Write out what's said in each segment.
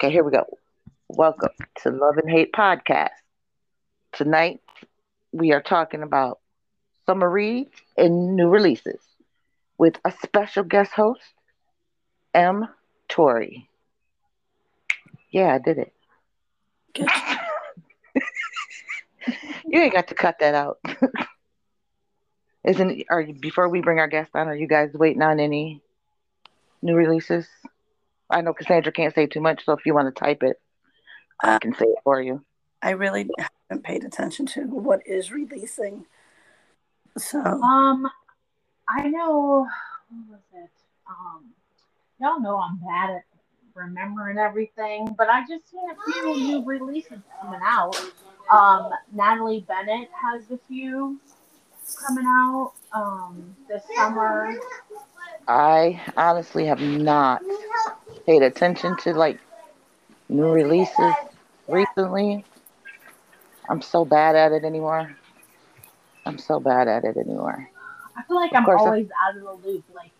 Okay, here we go. Welcome to Love and Hate Podcast. Tonight we are talking about summer reads and new releases with a special guest host, Em Torrey. Yeah, I did it. You ain't got to cut that out. Isn't are you before we bring our guest on, are you guys waiting on any new releases? I know Cassandra can't say too much, so if you want to type it, I Uh, can say it for you. I really haven't paid attention to what is releasing. So Um, I know. What was it? Um, y'all know I'm bad at remembering everything, but I just seen a few new releases coming out. Um, Natalie Bennett has a few coming out um this summer. I honestly have not paid attention to like new releases recently. I'm so bad at it anymore. I'm so bad at it anymore. I feel like Of I'm course, I- always out of the loop. Like,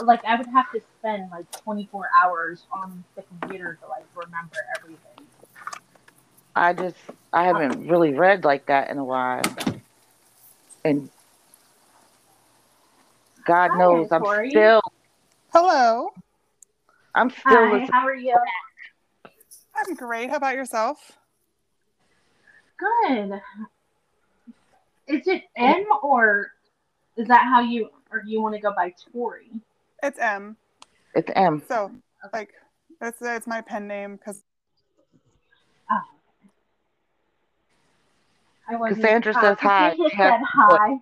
uh, like I would have to spend like 24 hours on the computer to like remember everything. I just I haven't really read like that in a while. And God Hi, knows I'm Tori. still Hello. I'm still Hi, listening. how are you? I'm great. How about yourself? Good. Is it M or is that how you or you want to go by Tori? It's M. It's M. So, like, it's it's my pen name because Oh. I wasn't- Cassandra says hi. Cassandra She has- said hi.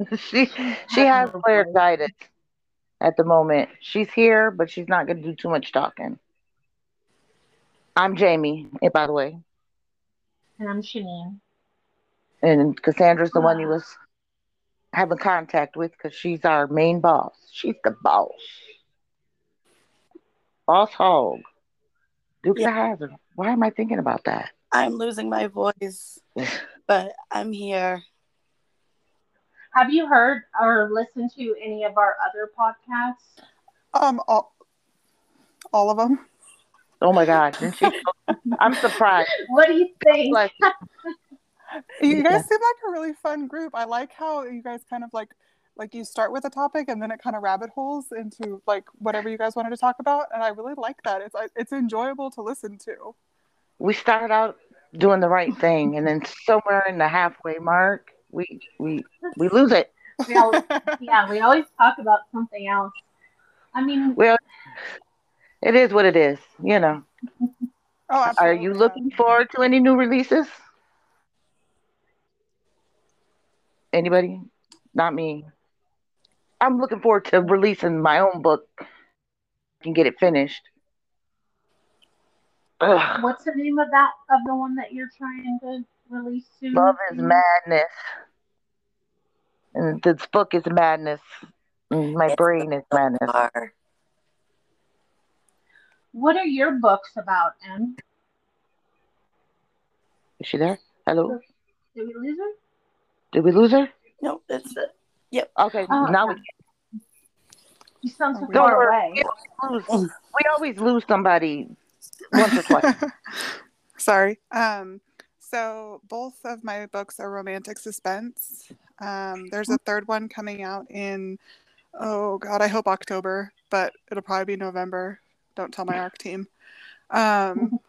she she has player guidance at the moment. She's here, but she's not gonna do too much talking. I'm Jamie, eh, by the way. And I'm Shanine. And Cassandra's the one you was having contact with because she's our main boss. She's the boss. Boss hog. Dukes Yeah. of Hazzard. Why am I thinking about that? I'm losing my voice, but I'm here. Have you heard or listened to any of our other podcasts? um all, all of them. Oh my God. I'm surprised. What do you think? Like, You guys seem like a really fun group. I like how you guys kind of like like you start with a topic and then it kind of rabbit holes into like whatever you guys wanted to talk about, and I really like that. It's it's enjoyable to listen to. we started out doing the right thing, and then somewhere in the halfway mark, we we we lose it. We always, yeah, we always talk about something else. I mean, Well, it is what it is, you know. Oh, Are you looking forward to any new releases? Anybody? Not me. I'm looking forward to releasing my own book and get it finished. Ugh, what's the name of that of the one that you're trying to release soon? love is madness. And this book is madness. My It's brain is madness. Are- What are your books about, Em? Is she there? Hello? Did we lose her? Did we lose her? No, it's it. Yep. Okay, Oh, now okay. You sound so Don't Don't far worry. away. we lose. We always lose somebody once or twice. Sorry. Um, so both of my books are romantic suspense. Um, there's a third one coming out in, oh God, I hope October, but it'll probably be November. Don't tell my ARC team. Um,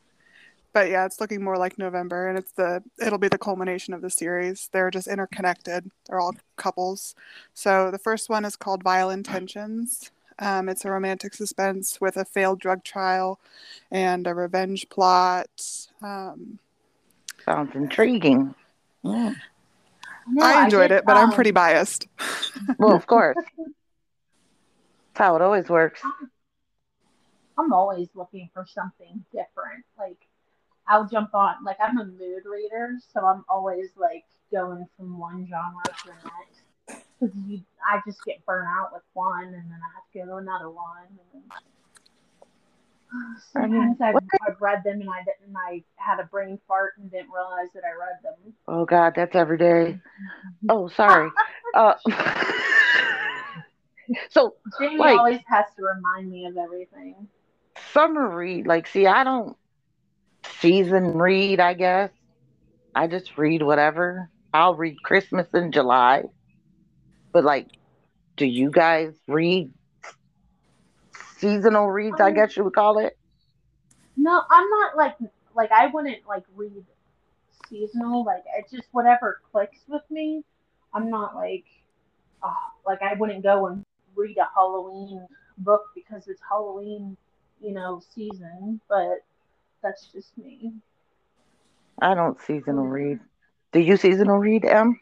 but yeah, it's looking more like November, and it's the it'll be the culmination of the series. They're just interconnected. They're all couples. So the first one is called Vile Intentions. Um, it's a romantic suspense with a failed drug trial and a revenge plot. Um, Sounds intriguing. Yeah. No, I enjoyed did, it, but I'm um, pretty biased. Well, of course. That's how it always works. I'm always looking for something different. Like I'll jump on like I'm a mood reader, so I'm always like going from one genre to the next. Because you, I just get burnt out with one, and then I have to go to another one. And then... I mean, Sometimes I've, I've read them and I didn't. I had a brain fart and didn't realize that I read them. Oh God, that's every day. Oh, sorry. Uh, so, Jamie Wait. always has to remind me of everything. summer read, like, see, I don't season read, I guess. I just read whatever. I'll read Christmas in July. But, like, do you guys read seasonal reads, I um, guess you would call it? No, I'm not like like I wouldn't like read seasonal. Like it's just whatever clicks with me. I'm not like oh, like I wouldn't go and read a Halloween book because it's Halloween, you know, season. But that's just me. I don't seasonal read. Do you seasonal read, Em?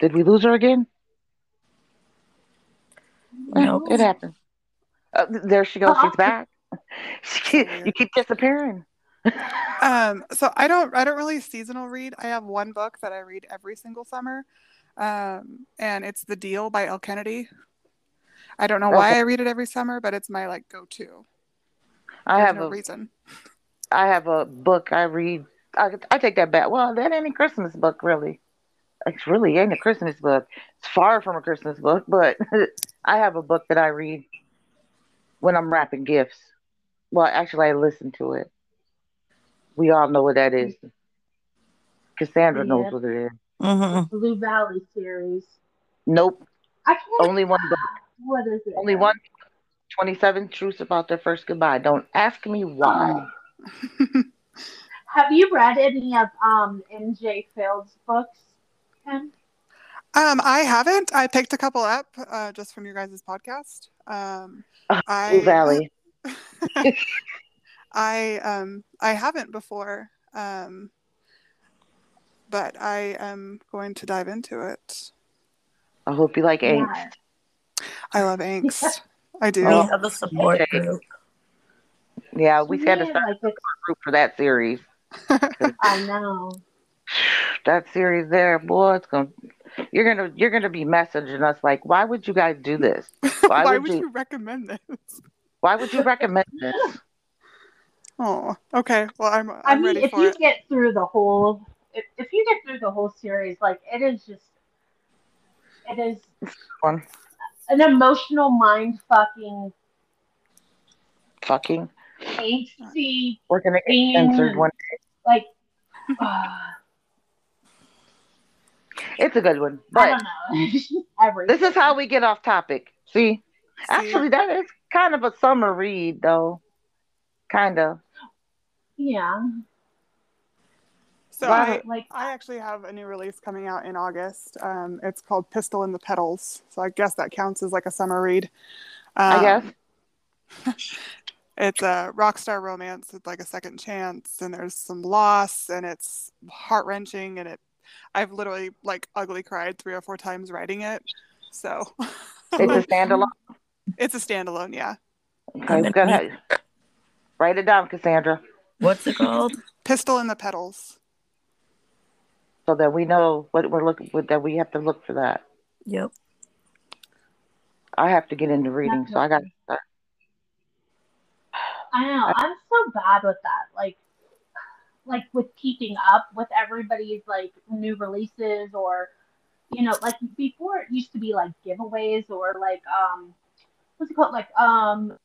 Did we lose her again? Nope. It happened. Uh, there she goes. Uh-uh. She's back. She, you keep disappearing. Um, so I don't I don't really seasonal read. I have one book that I read every single summer. Um, and it's The Deal by Elle Kennedy. I don't know why Okay. I read it every summer, but it's my like go-to. I There's have no a reason. I have a book I read. I, I take that back. Well, that ain't a Christmas book, really. It really ain't a Christmas book. It's far from a Christmas book, but I have a book that I read when I'm wrapping gifts. Well, actually, I listen to it. We all know what that is. Cassandra knows what it is. Mhm. Blue Valley series. Nope. I can't. Only one book. What is it? Only one. 27 truths about their first goodbye. Don't ask me why. Have you read any of um MJ Field's books? Ken? Um, I haven't. I picked a couple up uh, just from your guys' podcast. Um, Blue I Valley. I um I haven't before. Um, but I am going to dive into it. I hope you like angst. Yeah. I love angst. I do. We have a support Okay. group. Yeah, we had to Yeah, start like it's, group for that series. I know. That series there, boy, it's gonna you're gonna you're gonna be messaging us like, why would you guys do this? Why, would would you- you recommend this? Why would you recommend this? Oh, okay. Well, I'm I I'm mean, ready if for you it. get through the whole, if, if you get through the whole series, like it is just, it is One an emotional mind fucking fucking angsty we're gonna get Being- censored one. like. uh, It's a good one, I but don't know. It's just Everything. this is how we get off topic. See, See? actually, that is kind of a summer read, though. Kind of. Yeah. So Why- I, Like I actually have a new release coming out in August. Um, it's called Pistol in the Petals. So I guess that counts as like a summer read. I Um, guess. It's a rock star romance with like a second chance, and there's some loss, and it's heart wrenching, and it. I've literally like ugly cried three or four times writing it. So It's a standalone. it's a standalone, yeah. Okay, we're gonna write it down, Cassandra, What's it called? Pistol in the Petals. so that we know what we're looking for. That we have to look for that. Yep. I have to get into reading, so I got to start. I know. I'm so bad with that. Like, like with keeping up with everybody's like new releases or, you know, like before it used to be like giveaways or like um, what's it called? Like um,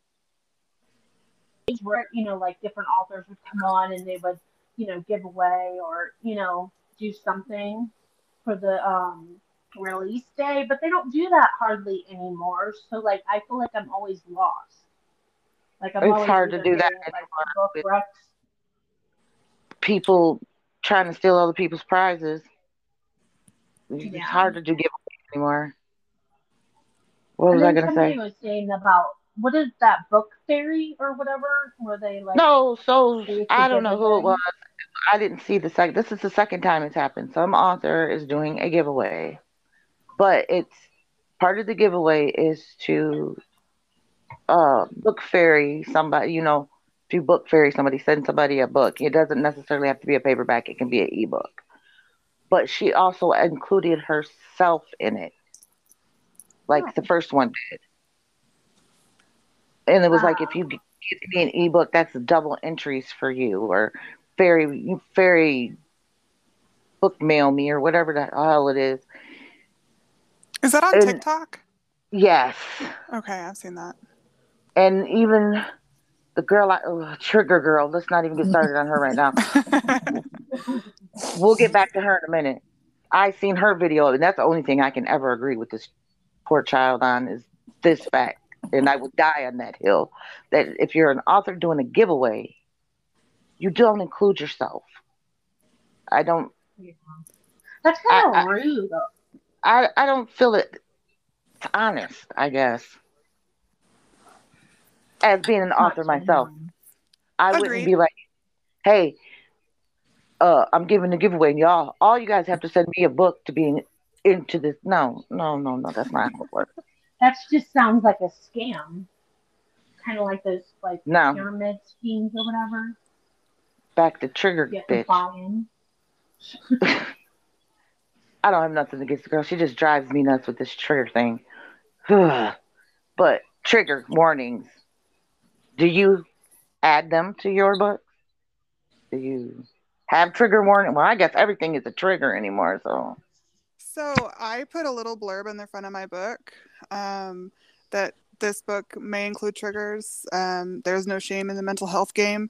where you know like different authors would come on and they would you know give away or you know do something for the um release day, but they don't do that hardly anymore. So like I feel like I'm always lost. Like I'm It's hard to do that like, book. People trying to steal other people's prizes. It's Yeah. hard to do giveaways anymore. What was I gonna somebody say? was saying about what is that book fairy or whatever, where they like No, so they used to I don't know who it was. I didn't see the second. This is the second time it's happened. Some author is doing a giveaway, but it's part of the giveaway is to uh book fairy somebody. You know, if you book fairy somebody, send somebody a book. It doesn't necessarily have to be a paperback. It can be an ebook. But she also included herself in it, like Oh. the first one did. And it was like, if you give me an ebook, that's double entries for you, or fairy, you fairy book mail me, or whatever the hell it is. Is that on And- TikTok? Yes, Okay, I've seen that. and even the girl, I, oh, Trigger Girl. Let's not even get started on her right now. We'll get back to her in a minute. I seen her video, and that's the only thing I can ever agree with this poor child on is this fact, and I would die on that hill. That if you're an author doing a giveaway, you don't include yourself. I don't. Yeah. That's kind I- of I- rude. I I don't feel it. It's honest, I guess. As being an author myself, I Agreed. wouldn't be like, "Hey, uh, I'm giving a giveaway, and y'all, all you guys have to send me a book to be into this." No, no, no, no, that's not how it works. That just sounds like a scam. Kind of like those like No. pyramid schemes or whatever. Back to trigger bitch. I don't have nothing against the girl. She just drives me nuts with this trigger thing. but trigger warnings. Do you add them to your book? Do you have trigger warning? Well, I guess everything is a trigger anymore. So So I put a little blurb in the front of my book um, that this book may include triggers. Um, there's no shame in the mental health game.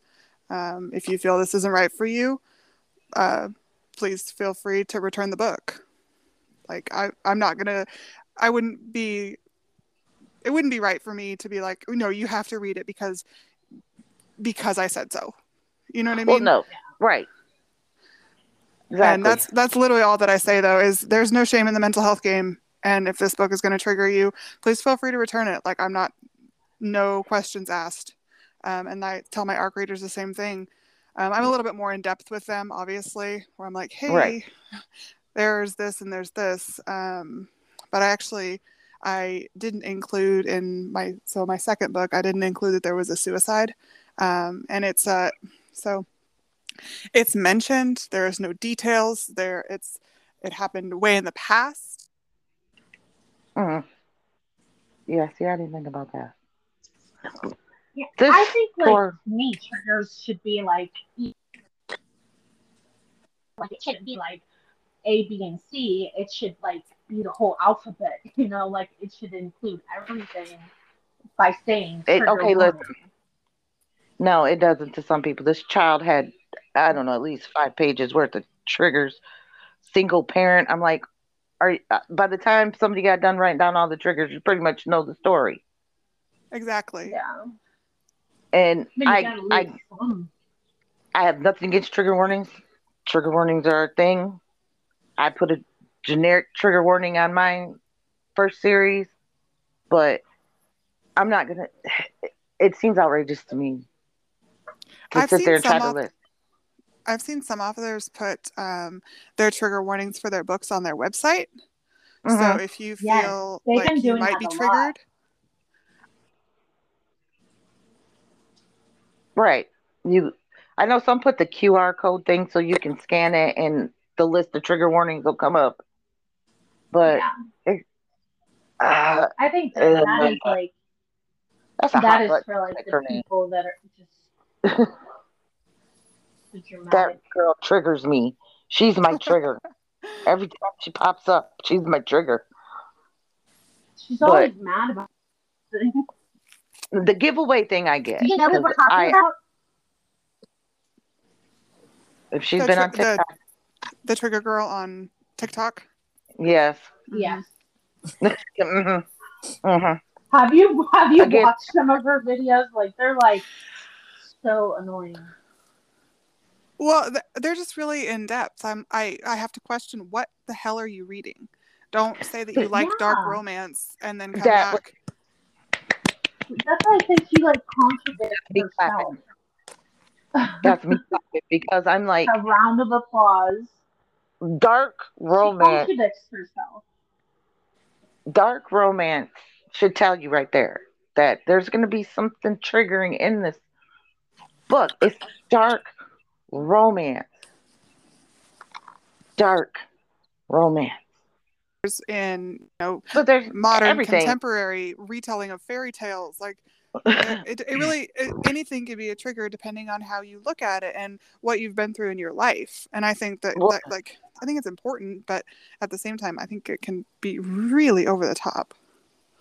Um, if you feel this isn't right for you, uh, please feel free to return the book. Like I, I'm not gonna. I wouldn't be. It wouldn't be right for me to be like, no, you have to read it because because I said so. You know what I mean? well, no, right. Exactly. And that's that's literally all that I say though is there's no shame in the mental health game. And if this book is going to trigger you, please feel free to return it. Like I'm not, no questions asked. Um, and I tell my ARC readers the same thing. Um, I'm a little bit more in depth with them, obviously, where I'm like, hey, Right. there's this and there's this. Um, but I actually, I didn't include in my so my second book, I didn't include that there was a suicide, um, and it's uh so it's mentioned. There is no details. There, it's it happened way in the past. Mhm. Yeah, see, I didn't think about that. Yeah, This I think like poor- me triggers should be like like it shouldn't be like A, B, and C. It should like be the whole alphabet. You know, like it should include everything by saying It- okay, warning. listen. No, it doesn't to some people. This child had, I don't know, at least five pages worth of triggers. Single parent. I'm like, are uh, by the time somebody got done writing down all the triggers, you pretty much know the story. Exactly. Yeah. And I I, I. I have nothing against trigger warnings. Trigger warnings are a thing. I put a generic trigger warning on my first series, but I'm not gonna. It seems outrageous to me to I've sit seen there and try some to list. I've seen some authors put um, their trigger warnings for their books on their website. Mhm. So if you feel they've like you might be a lot. triggered, Right. You I know some put the QR code thing so you can scan it and the list of trigger warnings will come up. But yeah. uh, I think that, that is like that's a that hot is for like like the her name. people that are just. That girl triggers me. She's my trigger. Every time she pops up, she's my trigger. She's but- always mad about. things. The giveaway thing I get. You know what 'cause we're talking I, about? if she's The been tri- on the- TikTok, the trigger girl on TikTok. Yes. Yes. hmm hmm Have you have you Again- watched some of her videos? Like they're like so annoying. Well, th- they're just really in depth. I'm I I have to question what the hell are you reading? Don't say that you like dark romance and then come That- back. That's why I think she like contradicts Me herself. That's me because I'm like A round of applause. Dark romance. contradicts herself. dark romance should tell you right there that there's going to be something triggering in this book. It's dark romance. Dark romance. There's in you know But there's modern everything. contemporary retelling of fairy tales like it, it, it really it, anything can be a trigger depending on how you look at it and what you've been through in your life and i think that, Well- that like i think it's important but at the same time i think it can be really over the top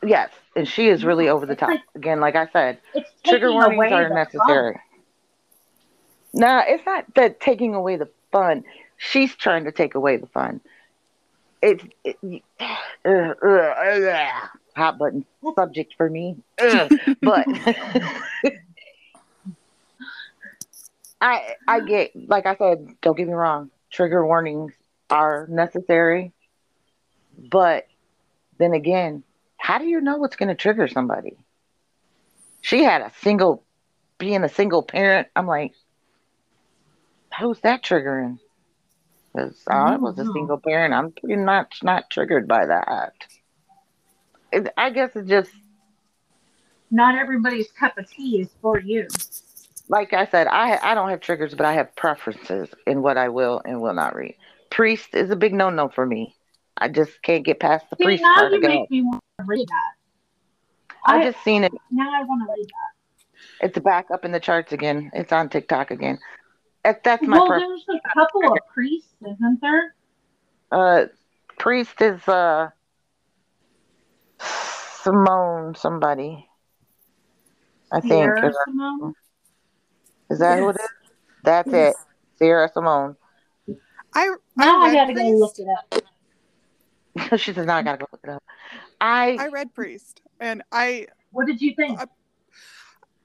Yes, and she is really over the top. like- Again, like I said, trigger taking warnings are the necessary. No, it's not that taking away the fun. She's trying to take away the fun. It's it, uh, uh, uh, hot button subject for me. Ugh. but I I get like I said, don't get me wrong, trigger warnings are necessary. But then again, how do you know what's going to trigger somebody? She had a single being a single parent. I'm like, who's that triggering? Because I was a single parent. I'm pretty much not triggered by that. It, I guess it's just Not everybody's cup of tea is for you. like I said, I I don't have triggers, but I have preferences in what I will and will not read. Priest is a big no no for me. I just can't get past the See, priest now part you make me want to read that. I I- just seen it. Now I want to read that. It's back up in the charts again. It's on TikTok again. That, that's my well, preference. there's a couple of priests, isn't there? Uh, priest is uh Simone somebody. I think Sierra is, Simone? is that who it Yes. is? That's Yes. it. Sierra Simone. I Now I, read gotta go Priest. look it up. she says, "Now I gotta go look it up." I, I read Priest, and I What did you think?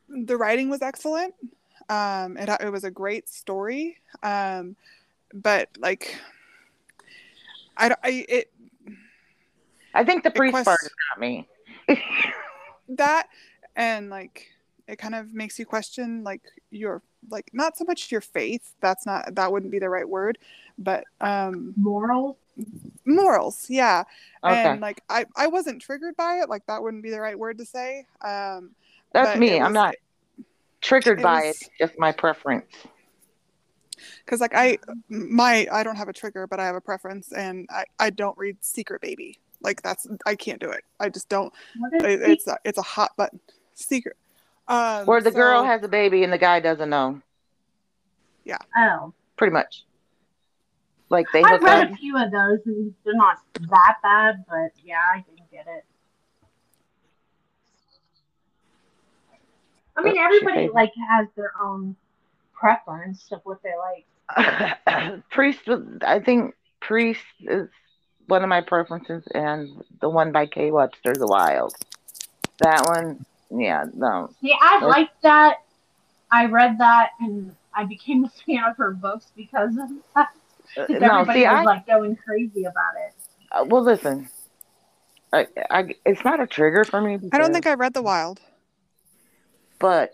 the writing was excellent. Um, it it was a great story. Um, but like, I don't- I it I think the priest quest- part got me. that and like it kind of makes you question like your like not so much your faith. That's not that wouldn't be the right word, but um Morals? morals. Yeah. Okay, and like I, I wasn't triggered by it like that wouldn't be the right word to say um that's me. it I'm not triggered it by was- it. Just my preference. because like i my i don't have a trigger but i have a preference and i i don't read secret baby like that's i can't do it i just don't it, it? it's a, it's a hot button secret um Where the girl has a baby and the guy doesn't know. Yeah. Oh. Pretty much. Like they I hook read up. a few of those and they're not that bad, but yeah, I didn't get it. I mean, everybody shit. like has their own preference of what they like. Priest I think Priest is one of my preferences and the one by K. Webster, The Wild. That one, yeah, no. See, I Okay. liked that. I read that and I became a fan of her books because of that. Uh, No, everybody see, was I like going crazy about it. uh, well listen. I, I, it's not a trigger for me. i don't think i read the wild but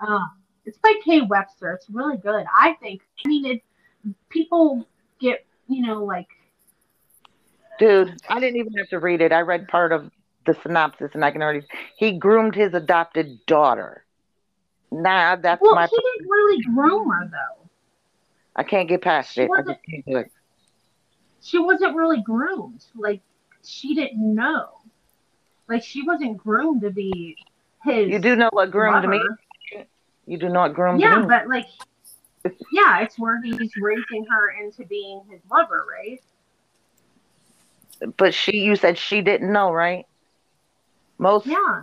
Uh, it's by K. Webster. It's really good. I think. I mean, it. People get you know like dude, I didn't even have to read it. I read part of the synopsis, and I can already. He groomed his adopted daughter. Nah, that's well, my. he didn't really groom her though. I can't get past it. I just can't do it. She wasn't really groomed. Like she didn't know. Like she wasn't groomed to be his. You do know what groomed lover. means. You do know what groomed Yeah, means. but like, yeah, it's where he's raising her into being his lover, right? But she, you said she didn't know, right? Most Yeah.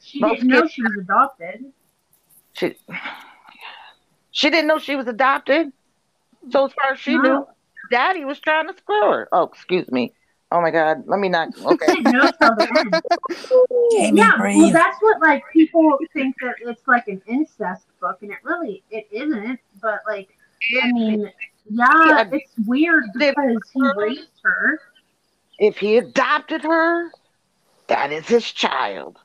She Most didn't know kids- she was adopted. she, she didn't know she was adopted. So as far as she No. knew, Daddy was trying to screw her. Oh, excuse me. Oh my God. Let me not. Okay. She didn't know till the end. Jamie, yeah, well, that's what like people think that it's like an incest book, and it really it isn't. But like, I mean, yeah, Yeah. it's weird because he raised her. If he adopted her, that is his child.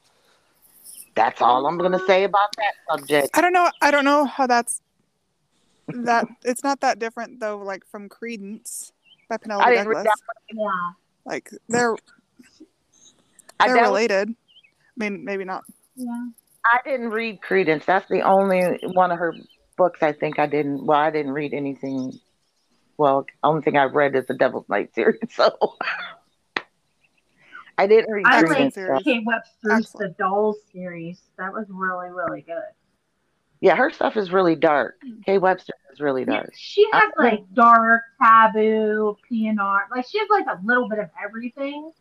That's all I'm gonna say about that subject. i don't know i don't know how that's that it's not that different though like from credence by I penelope didn't read douglas Yeah, like they're they're that related i mean maybe not yeah. I didn't read Credence. That's the only one of her books I think I didn't. Well, I didn't read anything. Well, only thing I've read is the Devil's Night series. So I didn't read I like Credence. series. Kate Webster's Excellent. The Dolls series. That was really really good. Yeah, her stuff is really dark. K. Webster is really Yeah, dark. she has I- like dark, taboo, PNR. Like she has like a little bit of everything.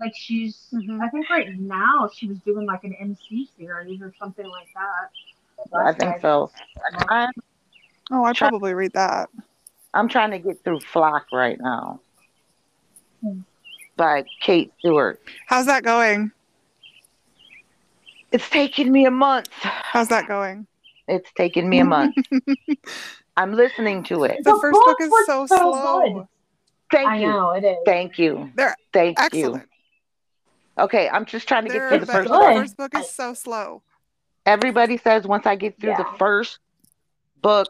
Like she's, Mhm. I think right now she was doing like an MC series or something like that. I think so. I'm, Oh, I Try- probably read that. I'm trying to get through Flock right now Hmm. By Kate Stewart. How's that going? It's taken me a month. How's that going? It's taken me a month. I'm listening to it. The The first book book is so so slow. good. Thank I you. know it is. Thank you. They're Thank excellent. you. Okay, I'm just trying to get They're, through the, the They're first the book. first book is so slow. Everybody says once I get through Yeah. the first book,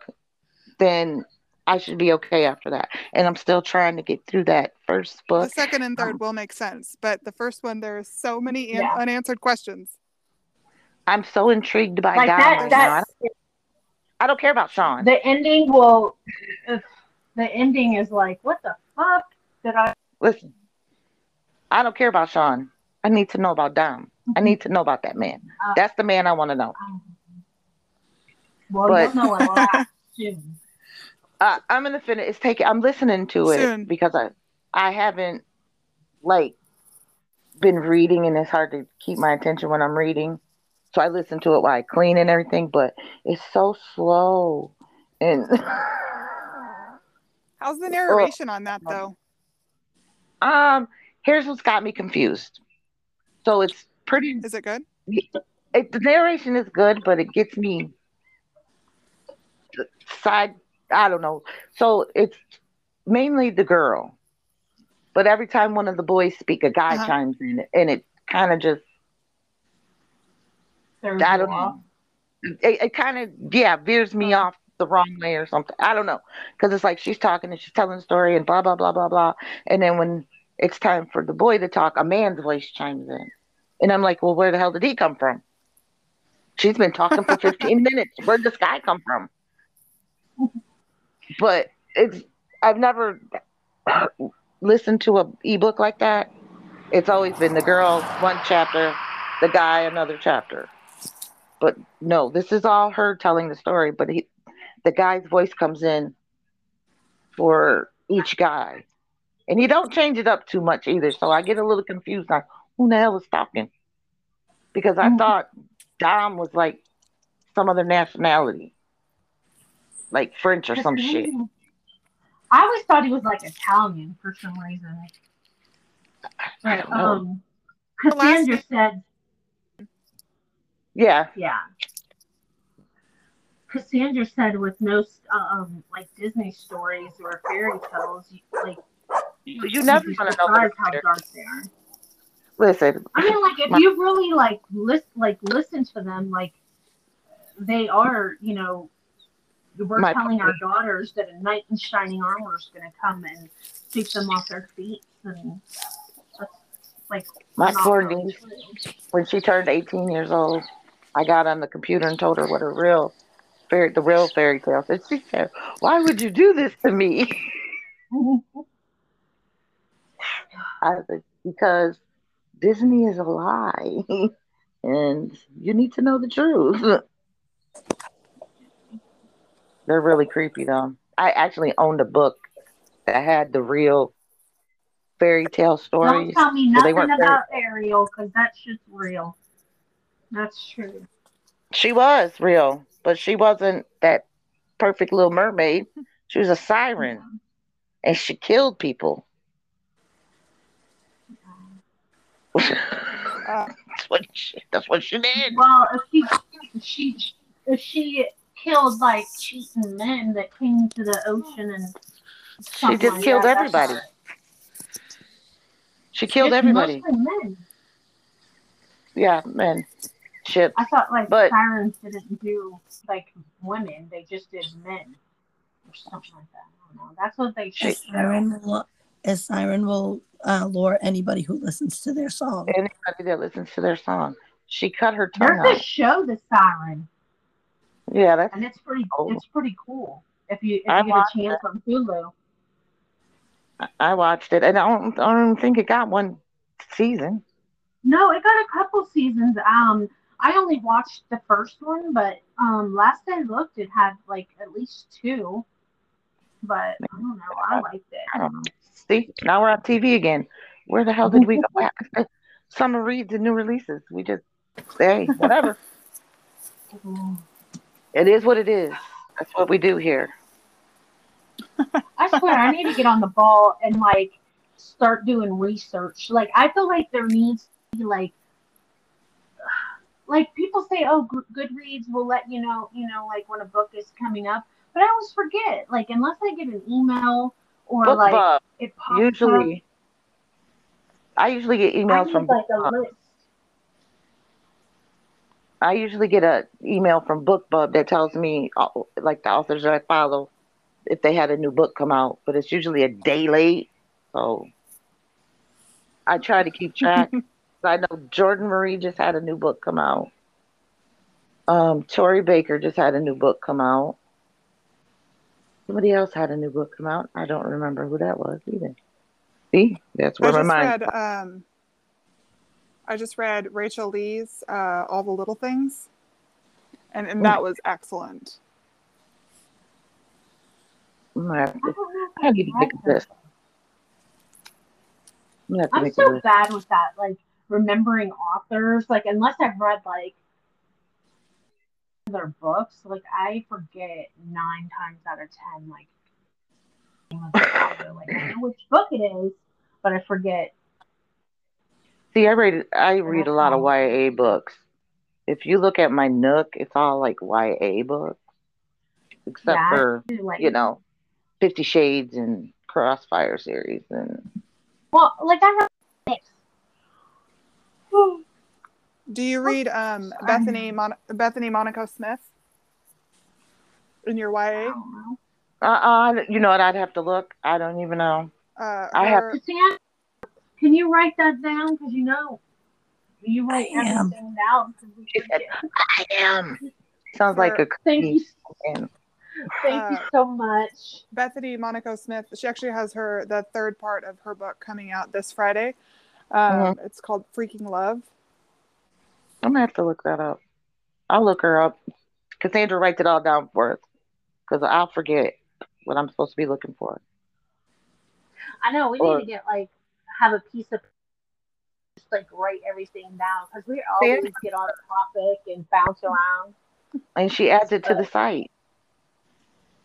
then I should be okay after that. And I'm still trying to get through that first book. The book. second and third will make sense, but the first one there's so many an- Yeah. unanswered questions. I'm so intrigued by Like Dom that- right now. I don't, care- I don't care about Sean. The ending will. The ending is like, what the fuck did I? Listen, I don't care about Sean. I need to know about Dom. I need to know about that man. Uh, That's the man I want to know. Um, well, But- you'll know a lot soon. Uh, I'm gonna finish. It's taking. I'm listening to it Soon. because I, I haven't, like, been reading, and it's hard to keep my attention when I'm reading. So I listen to it while I clean and everything. But it's so slow, and How's the narration on that though? um, here's what's got me confused. So it's pretty. Is it good? It, the narration is good, but it gets me side. I don't know. So it's mainly the girl, but every time one of the boys speak, a guy Uh-huh. chimes in, and it kind of just There's I don't know. It, it kind of yeah veers me off the wrong way or something. I don't know because it's like she's talking and she's telling the story and blah blah blah blah blah, and then when it's time for the boy to talk, a man's voice chimes in, and I'm like, well, where the hell did he come from? She's been talking for 15 minutes. Where'd this guy come from? But it's I've never listened to a ebook like that. It's always been the girl one chapter, the guy another chapter. But no, this is all her telling the story. But he, the guy's voice comes in for each guy, and you don't change it up too much either. So I get a little confused on who the hell is talking, because I Mhm. thought Dom was like some other nationality, like French or some shit. I always thought he was like Italian for some reason. But um, Cassandra said, Yeah, yeah. Cassandra said with no um like Disney stories or fairy tales, you, like you, you never you'd be want to know. how dark they are. Listen, I mean, like if My- you really like list like listen to them, like they are, you know, we're My- telling our daughters that a knight in shining armor is going to come and sweep them off their feet, and like my poor niece, when she turned 18 years old, I got on the computer and told her what a real fairy, the real fairy tale. And she said, "Why would you do this to me?" I said, "Because Disney is a lie, and you need to know the truth." They're really creepy, though. I actually owned a book that had the real fairy tale stories. Don't tell me nothing about Ariel because that's just real. That's true. She was real, but she wasn't that perfect little mermaid. She was a siren, and she killed people. that's what she, that's what she did. Well, if she if she if she killed like cheating men that came to the ocean and She just like killed that, everybody. She killed It's everybody. mostly men. Yeah, man. Shit. I thought like But- sirens didn't do like women; they just did men or something like that. I don't know. That's what they She- should. A siren will, a siren will uh, lure anybody who listens to their song. Anybody that listens to their song, she cut her tongue There's a show, The Siren, Yeah, that's and it's pretty. Oh. It's pretty cool. If you if I you get a chance on Hulu. I watched it, and I don't, I don't think it got one season. No, it got a couple seasons. Um, I only watched the first one, but um, last I looked, it had like at least two. But I don't know. I liked it. I don't know. See, now we're on TV again. Where the hell did we go? Summer reads and new releases. We just say whatever. it is what it is. That's what we do here. I swear, I need to get on the ball and like start doing research. Like, I feel like there needs to be like, like people say, oh, Good- Goodreads will let you know, you know, like when a book is coming up. But I always forget. Like, unless I get an email or Book like Bub. it pops up, Usually, I usually get emails from. like a list. I usually get a email from BookBub that tells me uh, like the authors that I follow if they had a new book come out, but it's usually a day late. So I try to keep track. I know Jordan Marie just had a new book come out. Um, Tori Baker just had a new book come out. Somebody else had a new book come out. I don't remember who that was either. See, that's I where my just mind. read um I just read Rachel Lee's uh, All the Little Things. And and that was excellent. I'm gonna have I to, don't know if I need to I've make read a that. list. I'm gonna I'm so bad with that, like remembering authors. Like unless I've read like their books, like I forget nine times out of ten. Like, name of the author. like I know which book it is, but I forget. See, I read I read a lot of. YA books. If you look at my Nook, it's all like YA books, except Yeah, for like you know, Fifty Shades and Crossfire series, and well, like I have. Do you read um Bethany Mon- Bethany Monaco Smith in your I YA? don't know. uh, uh, you know what? I'd have to look. I don't even know. Uh, I have- her- Cassandra, can you write that down? Because you know, you write I am. everything down. 'cause we She said. I am. Sounds like a Thank you, and thank you so much. Bethany Monaco Smith. She actually has her the third part of her book coming out this Friday. Um, Mm-hmm. It's called Freaking Love. I'm gonna have to look that up. I'll look her up. Cassandra writes it all down for us, because I'll forget what I'm supposed to be looking for. I know we Or- need to get like have a piece of just like write everything down because we Yeah. always get on topic and bounce around. And she adds it to the site.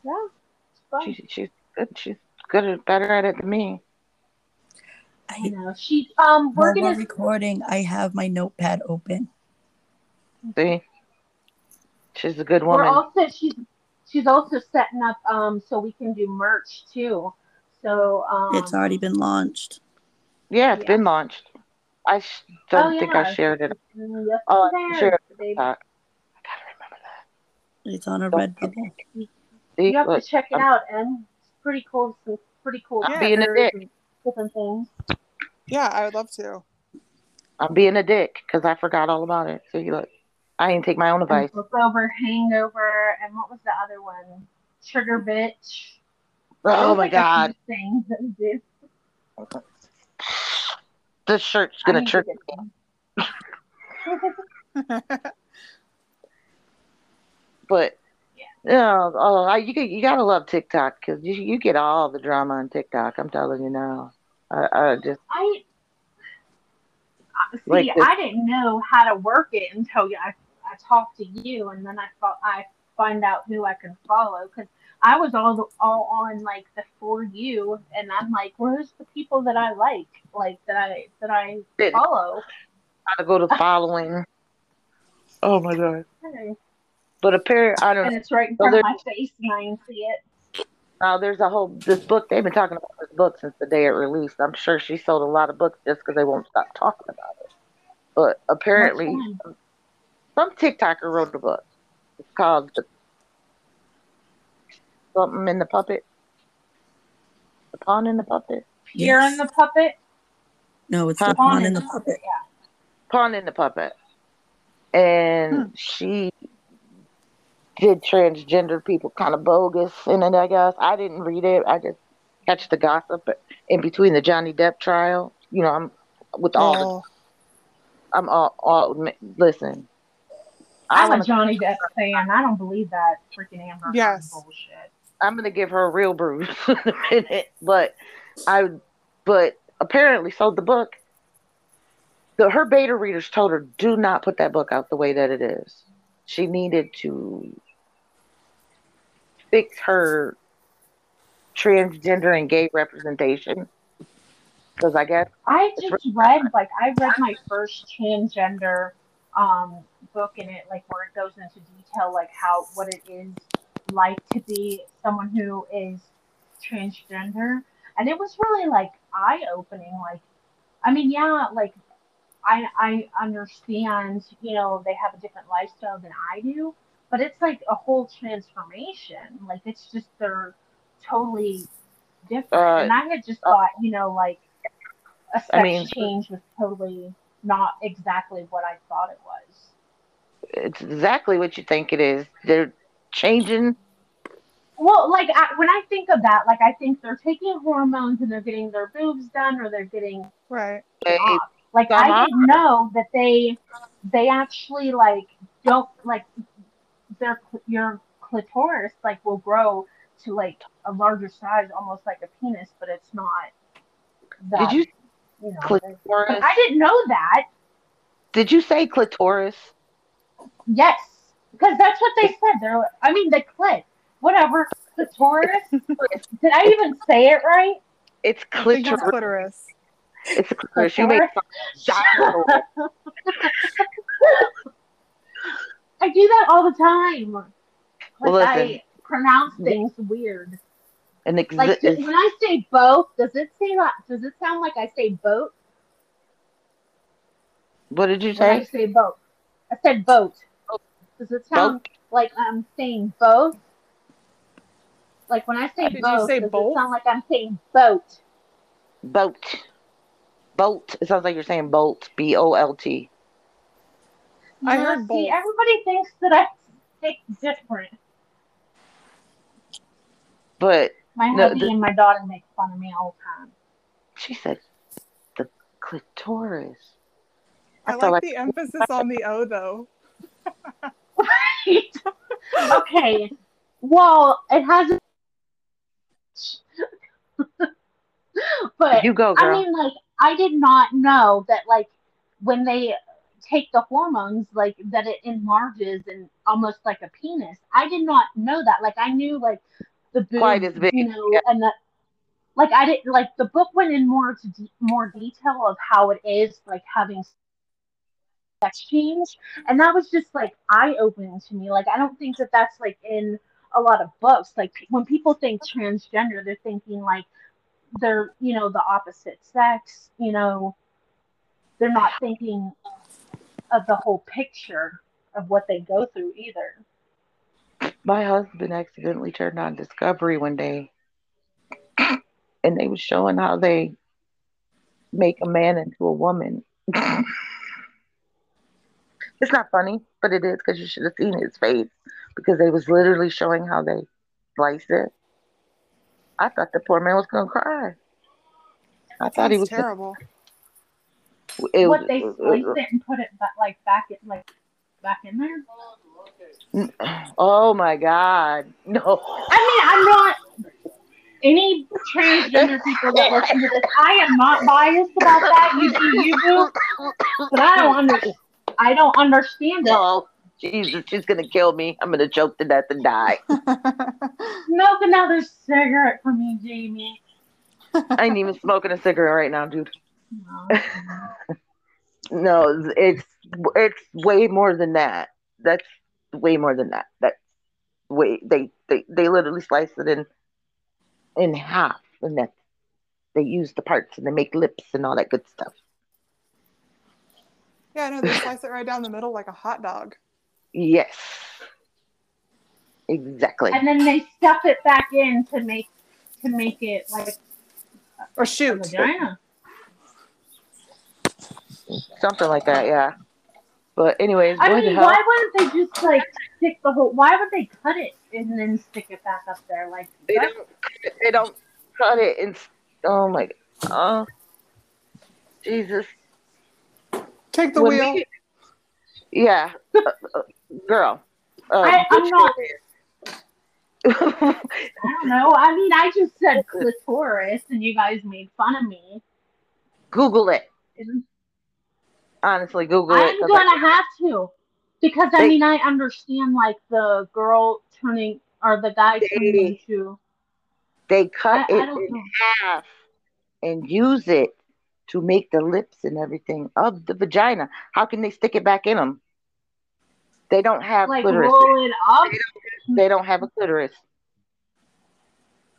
Yeah, it's fun. She, she's good. She's good at better at it than me. I I, know she um we're gonna recording, I have my notepad open. See, she's a good we're woman. also she's she's also setting up um so we can do merch too. So um it's already been launched. Yeah, it's yeah. been launched. I sh- don't Oh, think yeah. I shared it. mm, yes, Oh, there, sure. baby. Uh, I gotta remember that. It's on a Don't Redbubble. See, You have to check it I'm- out, and it's pretty cool. Some pretty cool I'm being a dick. different things. Yeah, I would love to. I'm being a dick because I forgot all about it. So you look, I didn't take my own advice. And over, hangover, and what was the other one? Sugar bitch. Oh my like a god, few Things that we do. This shirt's gonna trick me. But Yeah. yeah, oh, I, you you gotta love TikTok because you you get all the drama on TikTok. I'm telling you now. I, I just I see. Like I didn't know how to work it until I I talked to you, and then I thought I find out who I can follow because I was all the, all on like the for you, and I'm like, where's the people that I like, like that I that I Did- follow? gotta go to following. Oh my god! Okay. But apparently, I don't And know. it's right in So front of my face, and I can see it. Now there's a whole this book. They've been talking about this book since the day it released. I'm sure she sold a lot of books just because they won't stop talking about it. But apparently, Which some TikToker wrote the book. It's called the, something in the puppet. The pawn in the puppet. You're in the puppet. No, it's Huh? the pawn in the puppet. Yeah. Pawn in the puppet. And hmm. she did transgender people kind of bogus in it, I guess. I didn't read it. I just catch the gossip in between the Johnny Depp trial. You know, I'm with all the Oh, I'm all, all listen. I I'm a Johnny Depp fan. I don't believe that freaking Amber Yes. bullshit. I'm gonna give her a real bruise in a minute, but I, but apparently sold the book. The, her beta readers told her, do not put that book out the way that it is. She needed to fix her transgender and gay representation. Because I guess I just read like I read my first transgender um, book in it, like where it goes into detail, like how what it is like to be someone who is transgender, and it was really like eye opening. Like, I mean, yeah, like I I understand, you know, they have a different lifestyle than I do, but it's like a whole transformation. Like it's just they're totally different. Uh, and I had just thought, you know, like a sex I mean- change was totally not exactly what I thought it was. it's exactly what you think it is. They're changing. Well, like I, when I think of that, like I think they're taking hormones and they're getting their boobs done or they're getting Right. off. Like Come I didn't know that they they actually like don't like their your clitoris like will grow to like a larger size, almost like a penis, but it's not. That, Did you you know? clitoris? I didn't know that. Did you say clitoris? Yes, because that's what they said. They're, I mean, the clit, whatever, clitoris. Did I even say it right? It's I think it's clitoris. clitoris. It's a clitoris. You make I do that all the time. Like Well, listen. I pronounce things weird. And exi- Like is- when I say boat, does it say that? Does it sound like I say boat what did you when I say? say boat? I said boat. Does it sound like I'm saying both? Like when I say Did you boat, say does both? it sound like I'm saying boat? Boat. Bolt. It sounds like you're saying bolt. B O L T. I Yeah, heard see, both. everybody thinks that I think different. But My No, hubby the- and my daughter make fun of me all the time. she said the clitoris. I That's all like the emphasis on the O though. okay. Well, it hasn't. but You go, I mean, like, I did not know that, like, when they take the hormones, like, that it enlarges and almost like a penis. I did not know that. Like, I knew, like, the boobs, Quite as big, you know, yeah. and the. Like I didn't like the book went in more to de- more detail of how it is like having sex change, and that was just like eye opening to me. Like I don't think that that's like in a lot of books. Like when people think transgender, they're thinking like they're you know the opposite sex. You know, they're not thinking of the whole picture of what they go through either. My husband accidentally turned on Discovery one day, and they were showing how they make a man into a woman. it's not funny, but it is because you should have seen his face because they was literally showing how they slice it. I thought the poor man was gonna cry. I thought he was. terrible. It what was- they slice it and put it back, like back in like back in there. Oh my God! No. I mean, I'm not any transgender people that listen to this. I am not biased about that. You do you do, but I don't under, I don't understand it. No, Jesus, she's gonna kill me. I'm gonna choke to death and die. Smoke another cigarette for me, Jamie. I ain't even smoking a cigarette right now, dude. No. No, it's it's way more than that. That's way more than that. That's way they they they literally slice it in in half, and that they use the parts and they make lips and all that good stuff. Yeah, no, they slice it right down the middle like a hot dog. Yes, exactly. And then they stuff it back in to make to make it like Or a shoot. vagina. Something like that, yeah. But anyways, I mean, hell? why wouldn't they just like stick the whole? Why would they cut it and then stick it back up there? Like They that's- don't they don't cut it and s- oh my oh Jesus. Take the When wheel. we- yeah, uh, uh, girl. Uh, I, I'm which- not. I don't know. I mean, I just said clitoris, and you guys made fun of me. Google it. Isn't- Honestly, Google it. I'm gonna I- have to because I They- mean I understand like the girl turning or the guy turning They- into. they cut I it don't in know. half and use it to make the lips and everything of the vagina. How can they stick it back in them? They don't have Like clitoris. roll it up. They don't have a clitoris.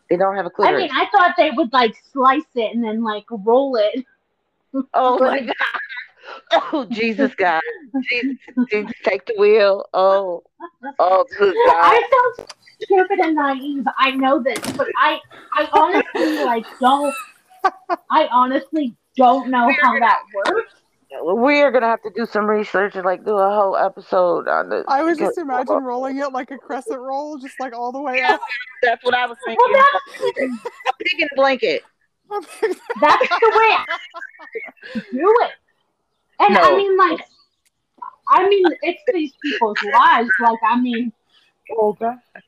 They don't have a clitoris. I mean, I thought they would like slice it and then like roll it. oh my god! Oh Jesus, God! Jesus, Jesus, take the wheel. Oh, oh good God! I sound stupid and naive. I know this, but I, I honestly like don't. I honestly don't know how that works. We are gonna have to do some research and like do a whole episode on this. I was just Good- imagine rolling it like a crescent roll, just like all the way up. That's what I was thinking. Well, a pig in a blanket. That's the way I do it. And I mean, like, I mean, it's these people's lives. Like, I mean, Oh God!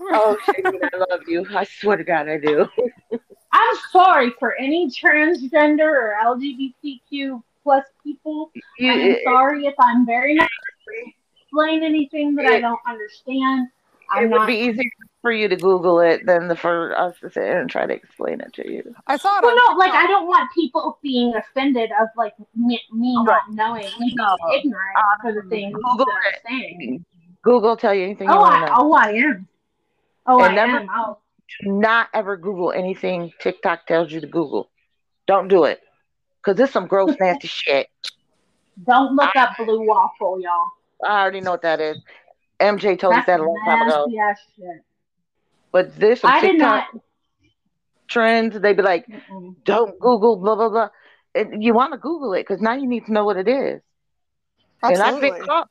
Oh, Sharon, I love you. I swear to God, I do. I'm sorry for any transgender or LGBTQ plus people. You, I'm sorry if I'm very not explain anything that I don't understand. it I'm would not. be easier for you to Google it than the, for us to sit here and try to explain it to you. I saw it. Well, on no, like I don't want people being offended of like me, me not knowing, me being No. ignorant uh, for the things Google that I'm saying. Google tell you anything Oh, want to I, know. oh, I am. Oh, And I never- am. Oh, Do not ever Google anything TikTok tells you to Google. Don't do it. Because there's some gross, nasty shit. don't look up blue waffle, y'all. I already know what that is. MJ told us that a long time ago. shit. But there's some I did TikTok not. trends. They be like, Mm-mm. don't Google blah blah blah. And you want to Google it because now you need to know what it is. Absolutely. And I've been caught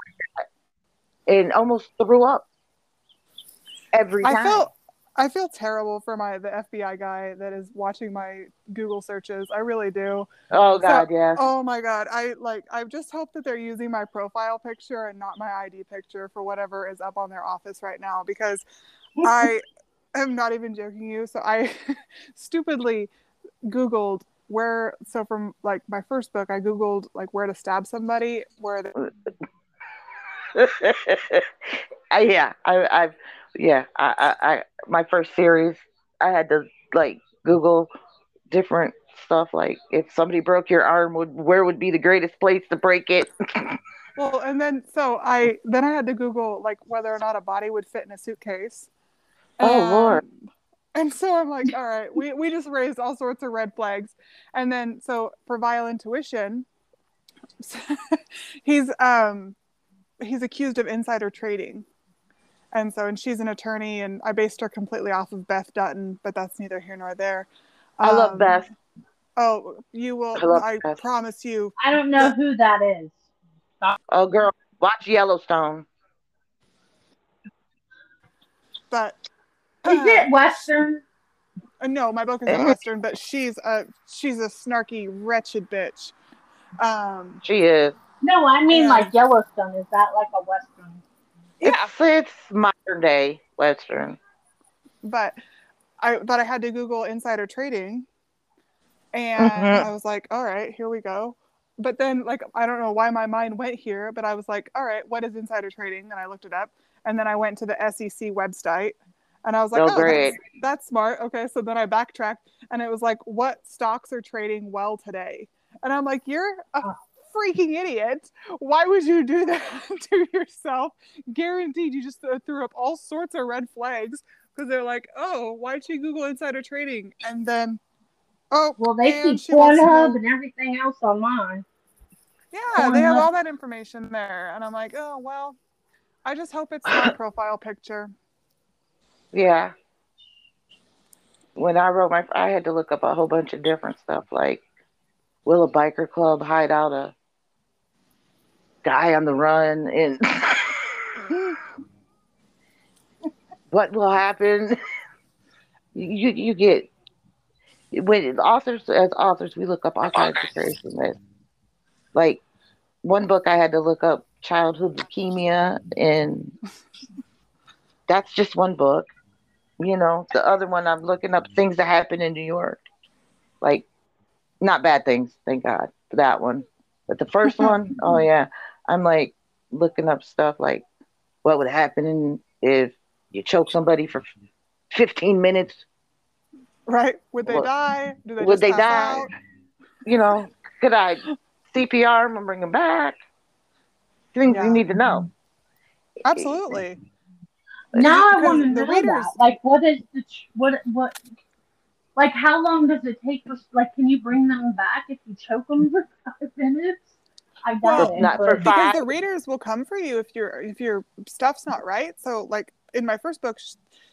and almost threw up every time. I feel I feel terrible for my the FBI guy that is watching my Google searches. I really do. oh God, yes. Oh my god. I like I just hope that they're using my profile picture and not my ID picture for whatever is up on their office right now because I am not even joking you. So I stupidly googled where so from like my first book I googled like where to stab somebody where the, yeah, I, I've, yeah, I, I, I, my first series, I had to like Google different stuff. Like, if somebody broke your arm, would where would be the greatest place to break it? Well, and then so I then I had to Google like whether or not a body would fit in a suitcase. Oh, And- Lord. And so I'm like, all right, we we just raised all sorts of red flags. And then so for vile intuition, he's um he's accused of insider trading. And so and she's an attorney and I based her completely off of Beth Dutton, but that's neither here nor there. I love Um, Beth. Oh, you will I love I Beth. promise you. I don't know who that is. Oh, girl, watch Yellowstone. But Is uh, it Western? Uh, no, my book is in Western, but she's a she's a snarky, wretched bitch. Um, She is. No, I mean Yeah. like Yellowstone. Is that like a Western? Yeah, It's, it's modern day Western. but I but I had to Google insider trading, and Mhm. I was like, all right, here we go. But then, like, I don't know why my mind went here, but I was like, all right, what is insider trading? And I looked it up, and then I went to the SEC website, and I was like, Oh, oh, great. that's, that's smart. Okay, so then I backtracked, and it was like, what stocks are trading well today? And I'm like, you're a freaking idiot. Why would you do that to yourself? Guaranteed, you just uh, threw up all sorts of red flags because they're like, oh, why'd she Google insider trading? And then, oh, Well, they and keep she wants Pornhub and everything else on mine. yeah, they have all that information there. And I'm like, oh, well, I just hope it's my profile picture. Yeah. When I wrote my, I had to look up a whole bunch of different stuff. Like, will a biker club hide out a guy on the run? And what will happen? You you get when authors as authors we look up all kinds of craziness. Like one book I had to look up childhood leukemia and that's just one book. You know, the other one I'm looking up things that happen in New York. Like not bad things, thank God for that one. But the first one, oh yeah, I'm like looking up stuff like what would happen if you choke somebody for 15 minutes. Right? Would they What- die? Do they would they die? out? You know, could I CPR them and bring them back? Things Yeah. you need to know. Absolutely. Now I want to know readers- that. Like, what is the ch- what what? Like, how long does it take for? Like, can you bring them back if you choke them for five minutes? I doubt Well, it. not for five. because the readers will come for you if your if your stuff's not right. So like in my first book,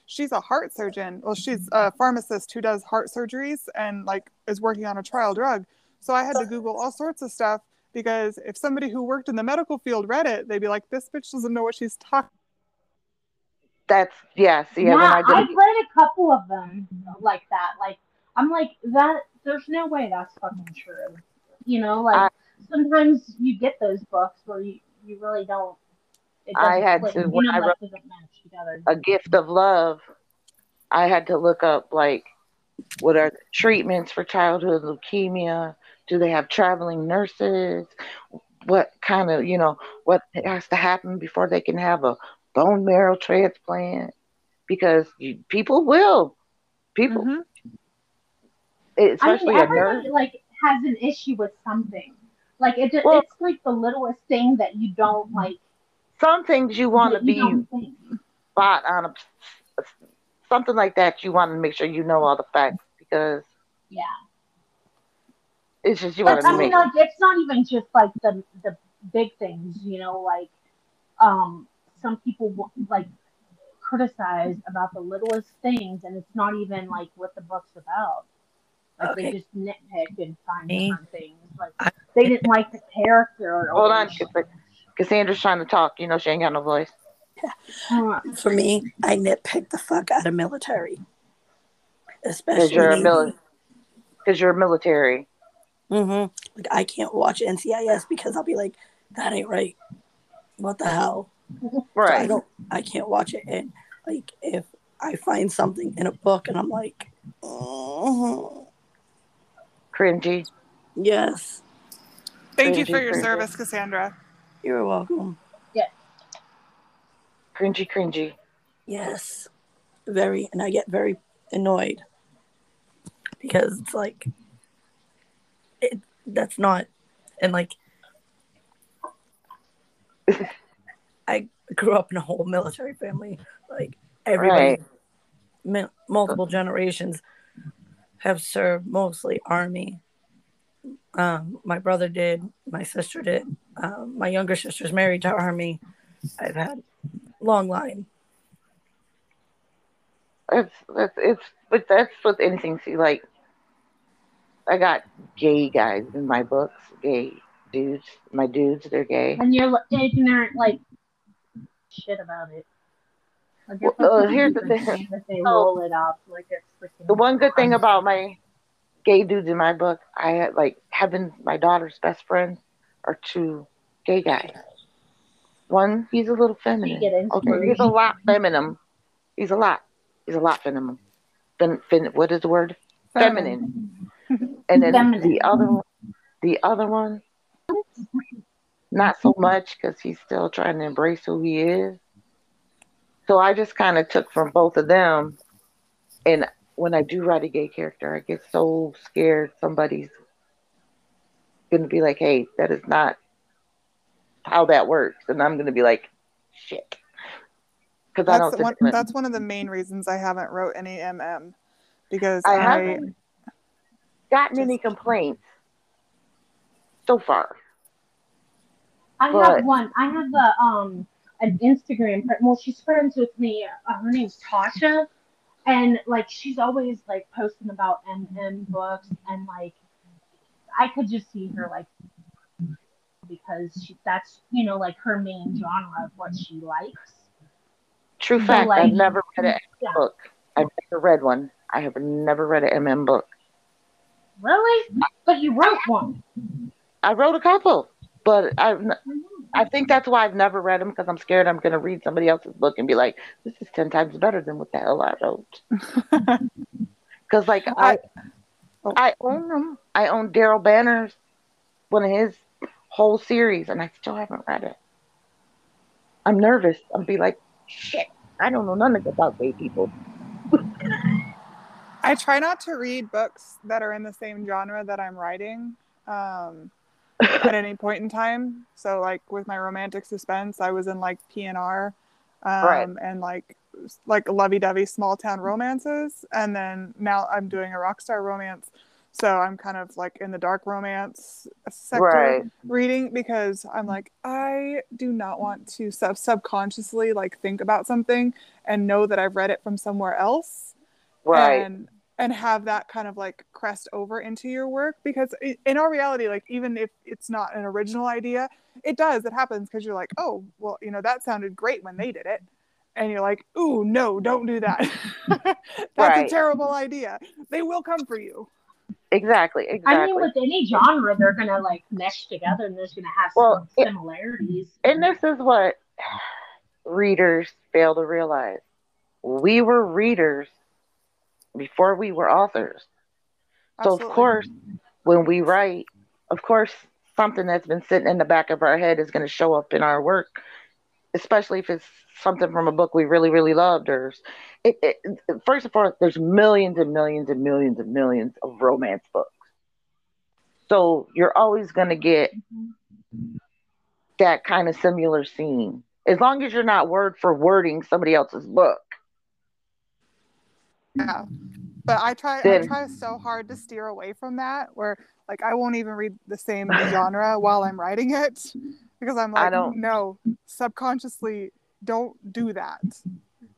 she's a heart surgeon. Well, she's a pharmacist who does heart surgeries and like is working on a trial drug. So I had to Google all sorts of stuff because if somebody who worked in the medical field read it, they'd be like, "This bitch doesn't know what she's talking." That's yeah. Yeah, I I've read a couple of them like that. Like, I'm like that. There's no way that's fucking true. You know, like I- sometimes you get those books where you you really don't. I had click. to- when I wrote- together. a gift of love, I had to look up like what are the treatments for childhood leukemia? Do they have traveling nurses? What kind of you know what has to happen before they can have a bone marrow transplant? Because you, people will, people, Mhm. I especially mean, a nurse. like has an issue with something. Like it, Well- it's like the littlest thing that you don't like. Some things you want to be spot on a something like that. You want to make sure you know all the facts because Yeah. it's just you want to I mean, like it's not even just like the the big things, you know, like um some people like criticize about the littlest things, and it's not even like what the book's about. Like they just nitpick and find Me? Different things. Like I- they didn't like the character. Or Hold on, Cassandra's trying to talk. You know she ain't got no voice. Uh, For me, I nitpick the fuck out of military, Because especially. you're mili- Because you're military. Mm-hmm. Like I can't watch NCIS because I'll be like, that ain't right. What the hell? So I don't. I can't watch it. And like, if I find something in a book and I'm like, oh, Cringy. Yes, Thank you for your cringy. service, Cassandra. you're welcome. Yeah. Cringy, cringy. Yes, very, and I get very annoyed because it's like, it that's not, and like, I grew up in a whole military family. Like everybody, Right. mi- multiple generations have served mostly army. Um, my brother did, my sister did, um, my younger sister's married to army. I've had long line. It's that's it's but that's with anything. See, like I got gay guys in my books. Gay dudes. My dudes, they're gay. and you're like, ignorant, like shit about it. I Well, uh, here's the different thing. That they Oh. roll it up like it's. The one good thing about my gay dudes in my book, I had like having my daughter's best friends are two gay guys. One, he's a little feminine. Okay, he's a lot feminine. He's a lot. He's a lot feminine. Fem, fem, what is the word? Feminine. And then Feminine. the other one, the other one, not so much because he's still trying to embrace who he is. So I just kind of took from both of them. And when I do write a gay character, I get so scared somebody's going to be like, hey, that is not how that works. And I'm going to be like, shit. Because I That's don't one, that's one of the main reasons I haven't wrote any MM because I I, haven't gotten any complaints so far. I But- have one. I have a um an Instagram. fr- Well, she's friends with me. Uh, her name's Tasha, and like she's always like posting about MM books, and like I could just see her like because she, that's you know like her main genre of what she likes. True So, fact, like- I've never read a Yeah. book. I've never read one. I have never read an MM book. Really? But you wrote one. I wrote a couple, but I've n- I think that's why I've never read them because I'm scared I'm going to read somebody else's book and be like, this is ten times better than what the hell I wrote. Because like I, I own them. I own Daryl Banner's one of his whole series, and I still haven't read it. I'm nervous. I'll be like, shit. I don't know nothing about gay people. I try not to read books that are in the same genre that I'm writing um, at any point in time. So, like with my romantic suspense, I was in like PNR um, Right. and like like lovey-dovey small town romances, and then now I'm doing a rock star romance. So I'm kind of like in the dark romance sector Right. reading because I'm like I do not want to sub- subconsciously like think about something and know that I've read it from somewhere else Right. and and have that kind of like crest over into your work because in our reality like even if it's not an original idea it does it happens because you're like oh well you know that sounded great when they did it and you're like ooh no don't do that that's Right. a terrible idea they will come for you exactly. Exactly. I mean, with any genre, they're gonna like mesh together, and there's gonna have Well, some it- similarities. And this is what readers fail to realize. We were readers before we were authors. So, of course, when we write, of course, something that's been sitting in the back of our head is going to show up in our work, especially if it's something from a book we really, really loved. Or, it, it, first of all, there's millions and millions and millions and millions of romance books. So, you're always going to get that kind of similar scene. As long as you're not word for wording somebody else's book. yeah but i try i try so hard to steer away from that where like i won't even read the same genre while i'm writing it because i'm like, I like don't- no subconsciously don't do that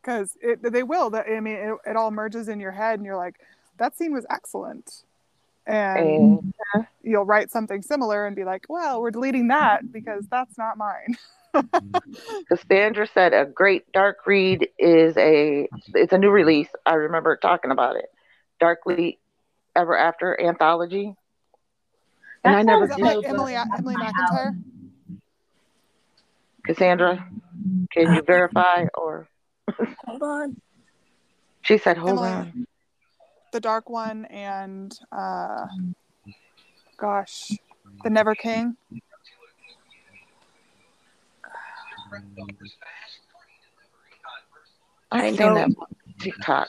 because they will that i mean it, it all merges in your head and you're like that scene was excellent and And you'll write something similar and be like well we're deleting that because that's not mine Cassandra said a great dark read is a it's a new release. I remember talking about it. Darkly Ever After anthology. And That I never is did. like emily emily my McIntire alley. Cassandra, can you verify or Hold on. she said hold Emily. on. the dark one and uh gosh the never king I I've know- seen that TikTok.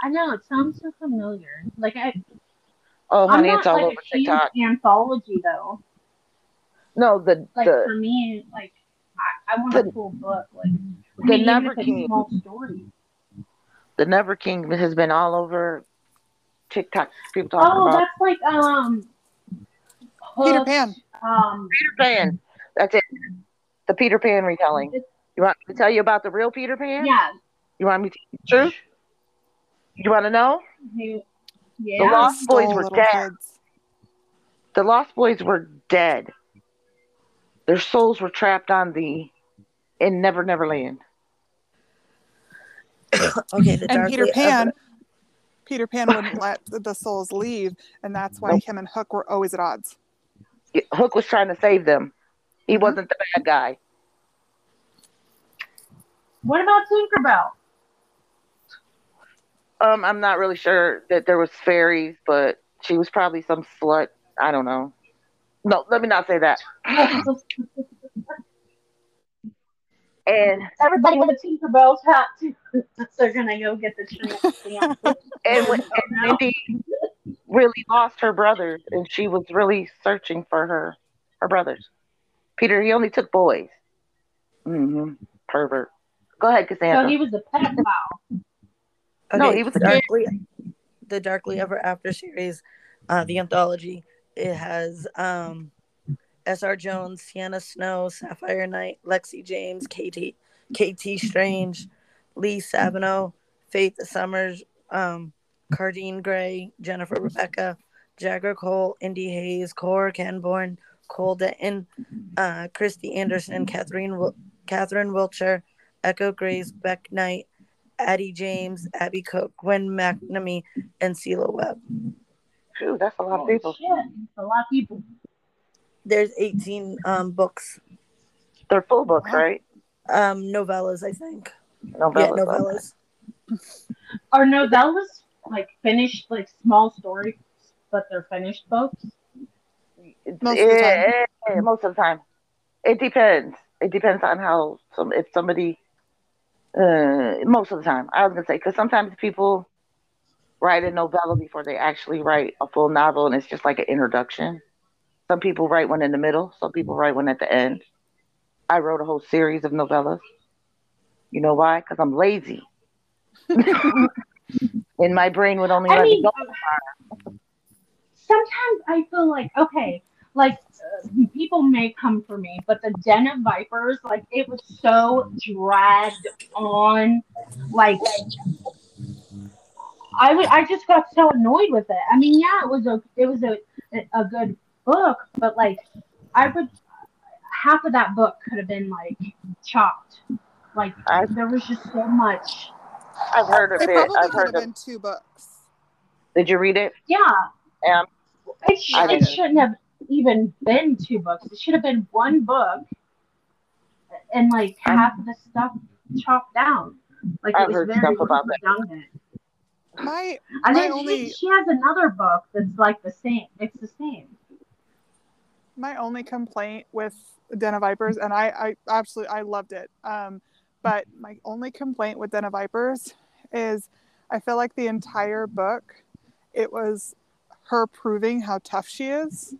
I know it sounds so familiar. Like I, Oh I'm honey, not it's all like over a huge TikTok. anthology though. No, the Like the for me, like I, I want The- a full book. Like I the mean, Never if it's King. small story. the Never King has been all over TikTok. People talking Oh, about that's like um. Peter Pan. Um, Peter Pan. That's it. The Peter Pan retelling. You want me to tell you about the real Peter Pan? yeah. You want me to tell you the truth? You want to know? he- The. Lost Boys were dead. kids. The Lost Boys were dead. Their souls were trapped on the in Never Never Land. Okay, the and Peter Pan Ever- Peter Pan wouldn't let the- the souls leave and that's why Nope. him and Hook were always at odds. Hook was trying to save them. He Mhm. wasn't the bad guy. What about Tinkerbell? Um, I'm not really sure that there was fairies, but she was probably some slut. I don't know. No, let me not say that. And Everybody with a Tinkerbell tattoo. They're gonna go get the tramp stamp. and when and Wendy really lost her brothers, and she was really searching for her her brothers. Peter, he only took boys. Mm-hmm. Pervert. Go ahead, So Cassandra. he was a pedophile. No, he was the a. Darkly, the Darkly Ever After series, uh, the anthology. It has um, S.R. Jones, Sienna Snow, Sapphire Knight, Lexi James, KT, KT Strange, Lee Savino, Faith Summers, um, Cardine Gray, Jennifer Rebecca, Jagger Cole, Indy Hayes, Cora Kenborn, Cole Denton, uh, Christy Anderson, Catherine Wil- Catherine Wiltshire, Echo Grace, Beck Knight, Addie James, Abby Cook, Gwyn McNamee, and Celia Webb. Phew, that's a lot of people. shit. A lot of people. There's 18 um, books, They're full books, Wow. right? um, novellas, I think. Novellas. yeah, okay. novellas. Are novellas like finished like small stories, but they're finished books? Most of the time. Eh, most of the time. It depends. It depends on how some if somebody. Uh, most of the time, I was gonna say because sometimes people write a novella before they actually write a full novel, and it's just like an introduction. Some people write one in the middle. Some people write one at the end. I wrote a whole series of novellas. You know why? Because I'm lazy. and my brain would only I let me go. sometimes I feel like okay, like uh, people may come for me, but the Den of Vipers, like it was so dragged on, like I I just got so annoyed with it. I mean, yeah, it was a it was a a good book, but like I would half of that book could have been like chopped. Like I- there was just so much. I've heard of It it. probably I've heard of. been two books. Did you read it? Yeah, Um, it, sh- it shouldn't have even been two books. It should have been one book, and like I'm- half of the stuff chopped down. Like I've it was heard very stuff about that. Redundant. My And My then only- she, she has another book that's like the same. It's the same. my only complaint with Den of Vipers, and I, I absolutely I loved it. Um, but my only complaint with Den of Vipers is I feel like the entire book, it was her proving how tough she is.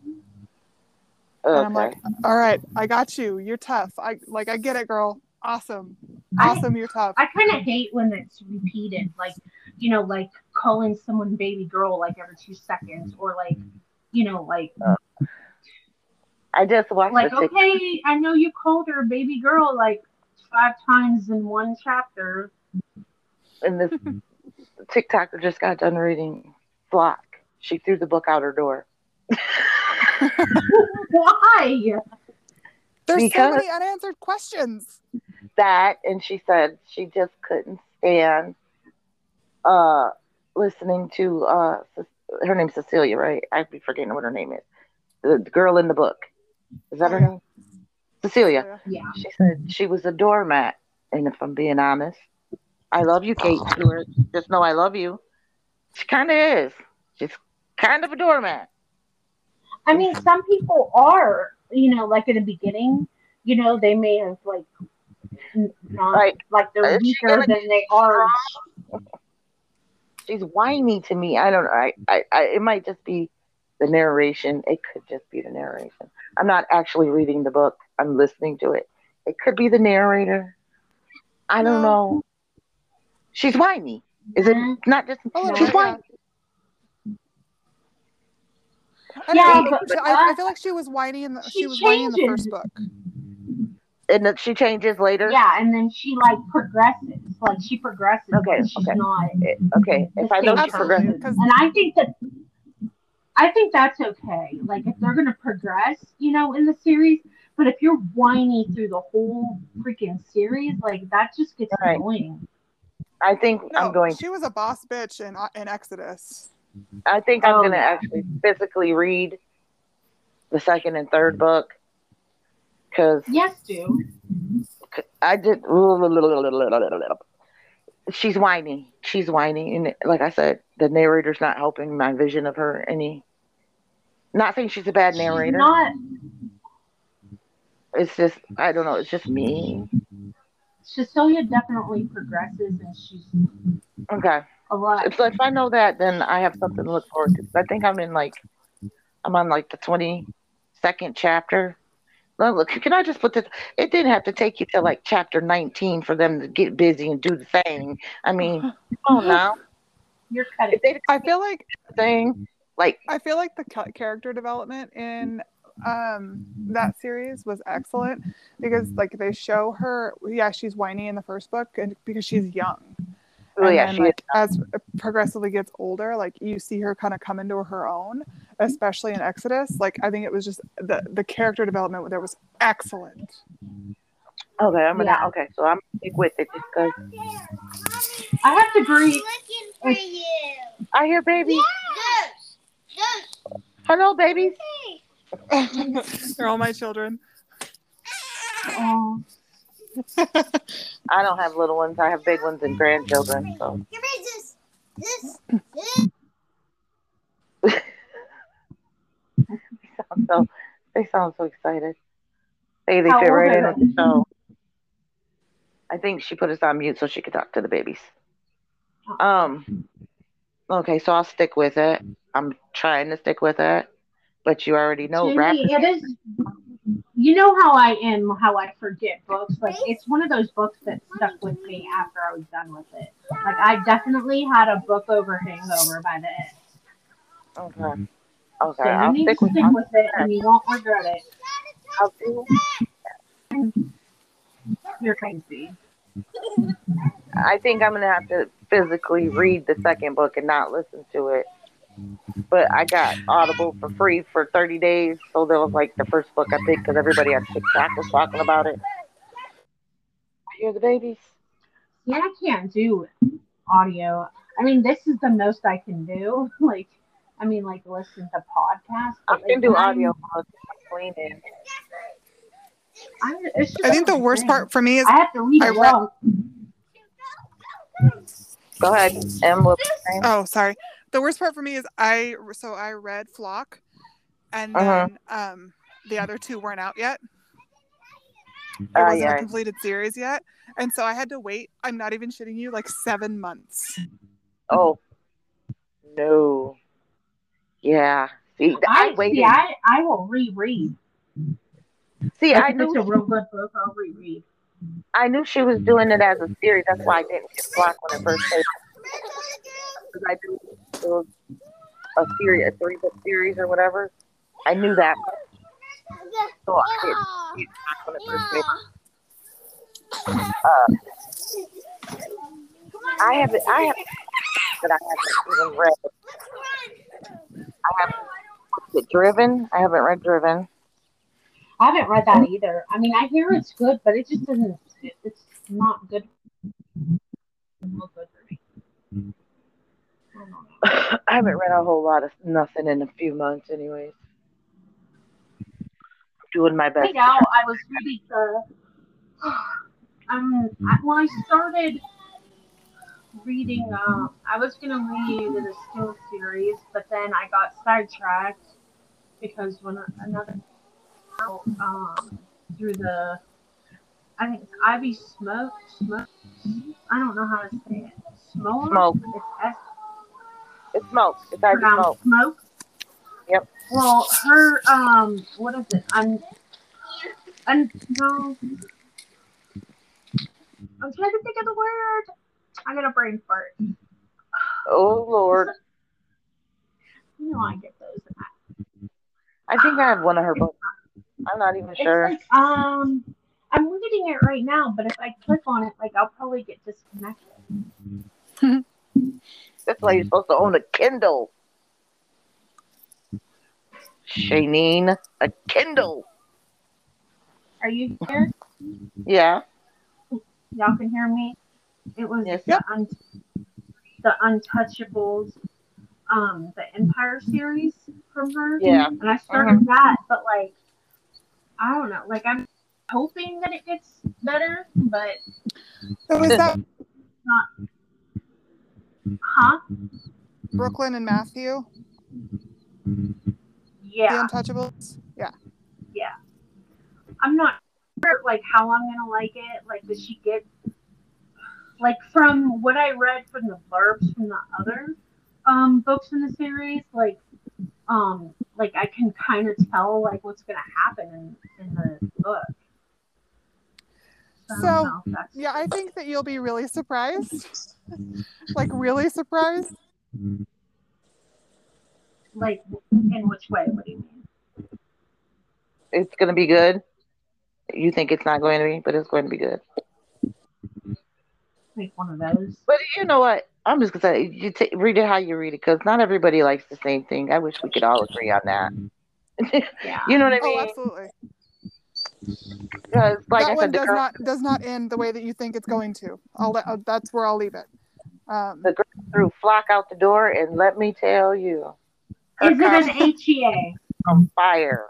Okay. And I'm like, all right, I got you. You're tough. I like I get it, girl. Awesome. I- Awesome, you're tough. I kind of hate when it's repeated, like you know, like calling someone baby girl like every two seconds, or like you know, like uh, I just watched like the Tik- okay, I know you called her baby girl like five times in one chapter. and this TikToker just got done reading Flock. She threw the book out her door. Why? There's because- so many unanswered questions. That and she said she just couldn't stand uh listening to uh her name's Cecilia, right? I'd be forgetting what her name is. The, the girl in the book. Is that her name? Cecilia. Yeah. She said she was a doormat. And if I'm being honest, I love you, Kate Stewart. Just know I love you. She kind of is. She's kind of a doormat. I mean, some people are, you know, like in the beginning, you know, they may have like n- not Like, like they're is she weaker gonna than they are. she's whiny to me. I don't know. I, I, I, it might just be the narration. It could just be the narration. I'm not actually reading the book. I'm listening to it. It could be the narrator. I don't No. know. She's whiny. Is it Mhm. not just? A little She's whiny. I, Yeah, don't know, but- I, I feel like she was whiny in the She she was whiny in the first book. And that she changes later. Yeah, and then she like progresses. Like she progresses. Okay, she's okay. not. Eh, Okay. If I know she progresses, And I think that I think that's okay. Like if they're gonna progress, you know, in the series. But if you're whiny through the whole freaking series, like that just gets Right. annoying. I think no, I'm going. she was a boss bitch in in Exodus. I think I'm Oh, going to yeah. actually physically read the second and third book because Yes, do. I did. She's whiny. She's whiny, and like I said, the narrator's not helping my vision of her any. Not saying she's a bad She's narrator. not It's just I don't know. It's just me. Cecilia definitely progresses and she's Okay. a lot So if I know that, then I have something to look forward to. I think I'm in like, I'm on like the twenty second chapter. Well, look, can I just put this? It didn't have to take you to like chapter nineteen for them to get busy and do the thing. I mean, oh now you're cutting. they I feel like the thing like I feel like the character development in um that series was excellent because like they show her yeah she's whiny in the first book and because she's young oh and yeah, then, she like, as progressively gets older like you see her kind of come into her own especially in exodus like i think it was just the the character development there was excellent okay. I'm gonna Yeah. okay. So I'm gonna stick with it because I have to agree. looking for you. I hear baby. Yes. Yes. Hello, babies. they're all my children I don't have little ones. I have big ones and grandchildren. So Give me this. This. sound so they sound so excited. Hey, they How fit right in with the show. I think she put us on mute so she could talk to the babies. Um okay, so I'll stick with it. I'm trying to stick with it. But you already know rap it is. You know how I am, how I forget books. Like it's one of those books that stuck with me after I was done with it. Like I definitely had a book over hangover by the end. Okay. Okay. I'll stick with stick with it, and you won't regret it. I'll do You're crazy. I think I'm gonna have to physically read the second book and not listen to it. But I got Audible for free for 30 days, so that was like the first book I picked because everybody on TikTok was talking about it. I hear the babies. Yeah, I can't do audio. I mean, this is the most I can do. Like, I mean, like listen to podcasts. I but, can like, do audio books. I'm cleaning. I, I think the worst thing. part for me is I have to read I it read- long. Go ahead, Em. What was you saying? oh sorry. The worst part for me is I so I read Flock, and Uh-huh. then um the other two weren't out yet. It Ah, wasn't yeah. a completed series yet, and so I had to wait. I'm not even shitting you, like seven months. Oh, no. Yeah. See, I, I waited. see. I I will reread. See, Like, I knew it's a real good book, I'll reread. I knew she was doing it as a series. That's why I didn't get blocked when it first came. Because I knew it was a series, a three book series or whatever. I knew that. So I didn't get blocked when it first came. Uh, I haven't. I have that I haven't even read. I haven't it Driven. I haven't read Driven. I haven't read that either. I mean, I hear it's good, but it just doesn't. It, it's not good. Not good for me. I. I haven't read a whole lot of nothing in a few months, anyways. Doing my best. Right now, I was reading the. Um, I, when I started reading, um, I was gonna read the Still series, but then I got sidetracked because when another um through the, I think it's Ivy Smoak Smoke. I don't know how to say it. Smoke. Smoke. It's S It's smoke. It's Ivy Smoak. smoke. Yep. Well, her um, what is it? I'm, I'm, no. I'm trying to think of the word. I got a brain fart. Oh Lord. You know I get those. I think I have one of her books. I'm not even It's sure. like um, I'm reading it right now, but if I click on it, like I'll probably get disconnected. That's why you're supposed to own a Kindle. Shanine, a Kindle. Are you here? Yeah. Y'all can hear me. It was Yes. the, un- the Untouchables, um, the Empire series from her. Yeah. and I started that, but like, I don't know. Like, I'm hoping that it gets better, but So is that Not... huh? Brooklyn and Matthew, Yeah, the Untouchables? Yeah. Yeah. I'm not sure like how I'm gonna like it. Like, does she get like from what I read from the blurbs from the other um books in the series? Like, um, like I can kind of tell like what's gonna happen in in the book. I don't So, know if that's- Yeah, I think that you'll be really surprised. like really surprised. like in which way? What do you mean? It's gonna be good. You think it's not going to be, but it's going to be good. Like one of those. But you know what? I'm just gonna say you ta read it how you read it because not everybody likes the same thing. I wish we could all agree on that. Yeah. you know what I mean? Oh, mean? absolutely. Because like that I one said, the does girl, not does not end the way that you think it's going to. I'll let, uh, that's where I'll leave it. Um, the girl threw flock out the door, and let me tell you, Is it an costume HEA? on fire.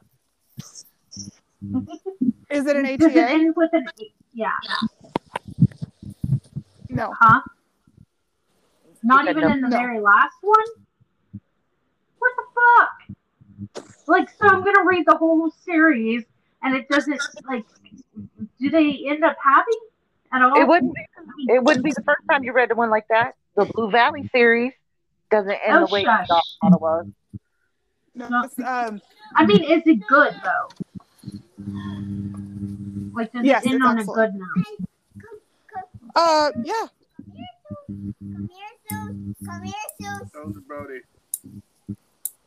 is it an Does it end with an yeah? No. Huh? Not even no- in the No. very last one? What the fuck? Like, so I'm gonna read the whole series and it doesn't, like, do they end up having at all? It wouldn't. Be, it wouldn't be the first time you read one like that. The Blue Valley series doesn't end Oh, the way shush. you thought it was. No, No. um, I mean, is it good though? Like, does Yes, it end it's on excellent. a good note? Uh, yeah. Come here, Sue. Come here, Sue. Those are Brody.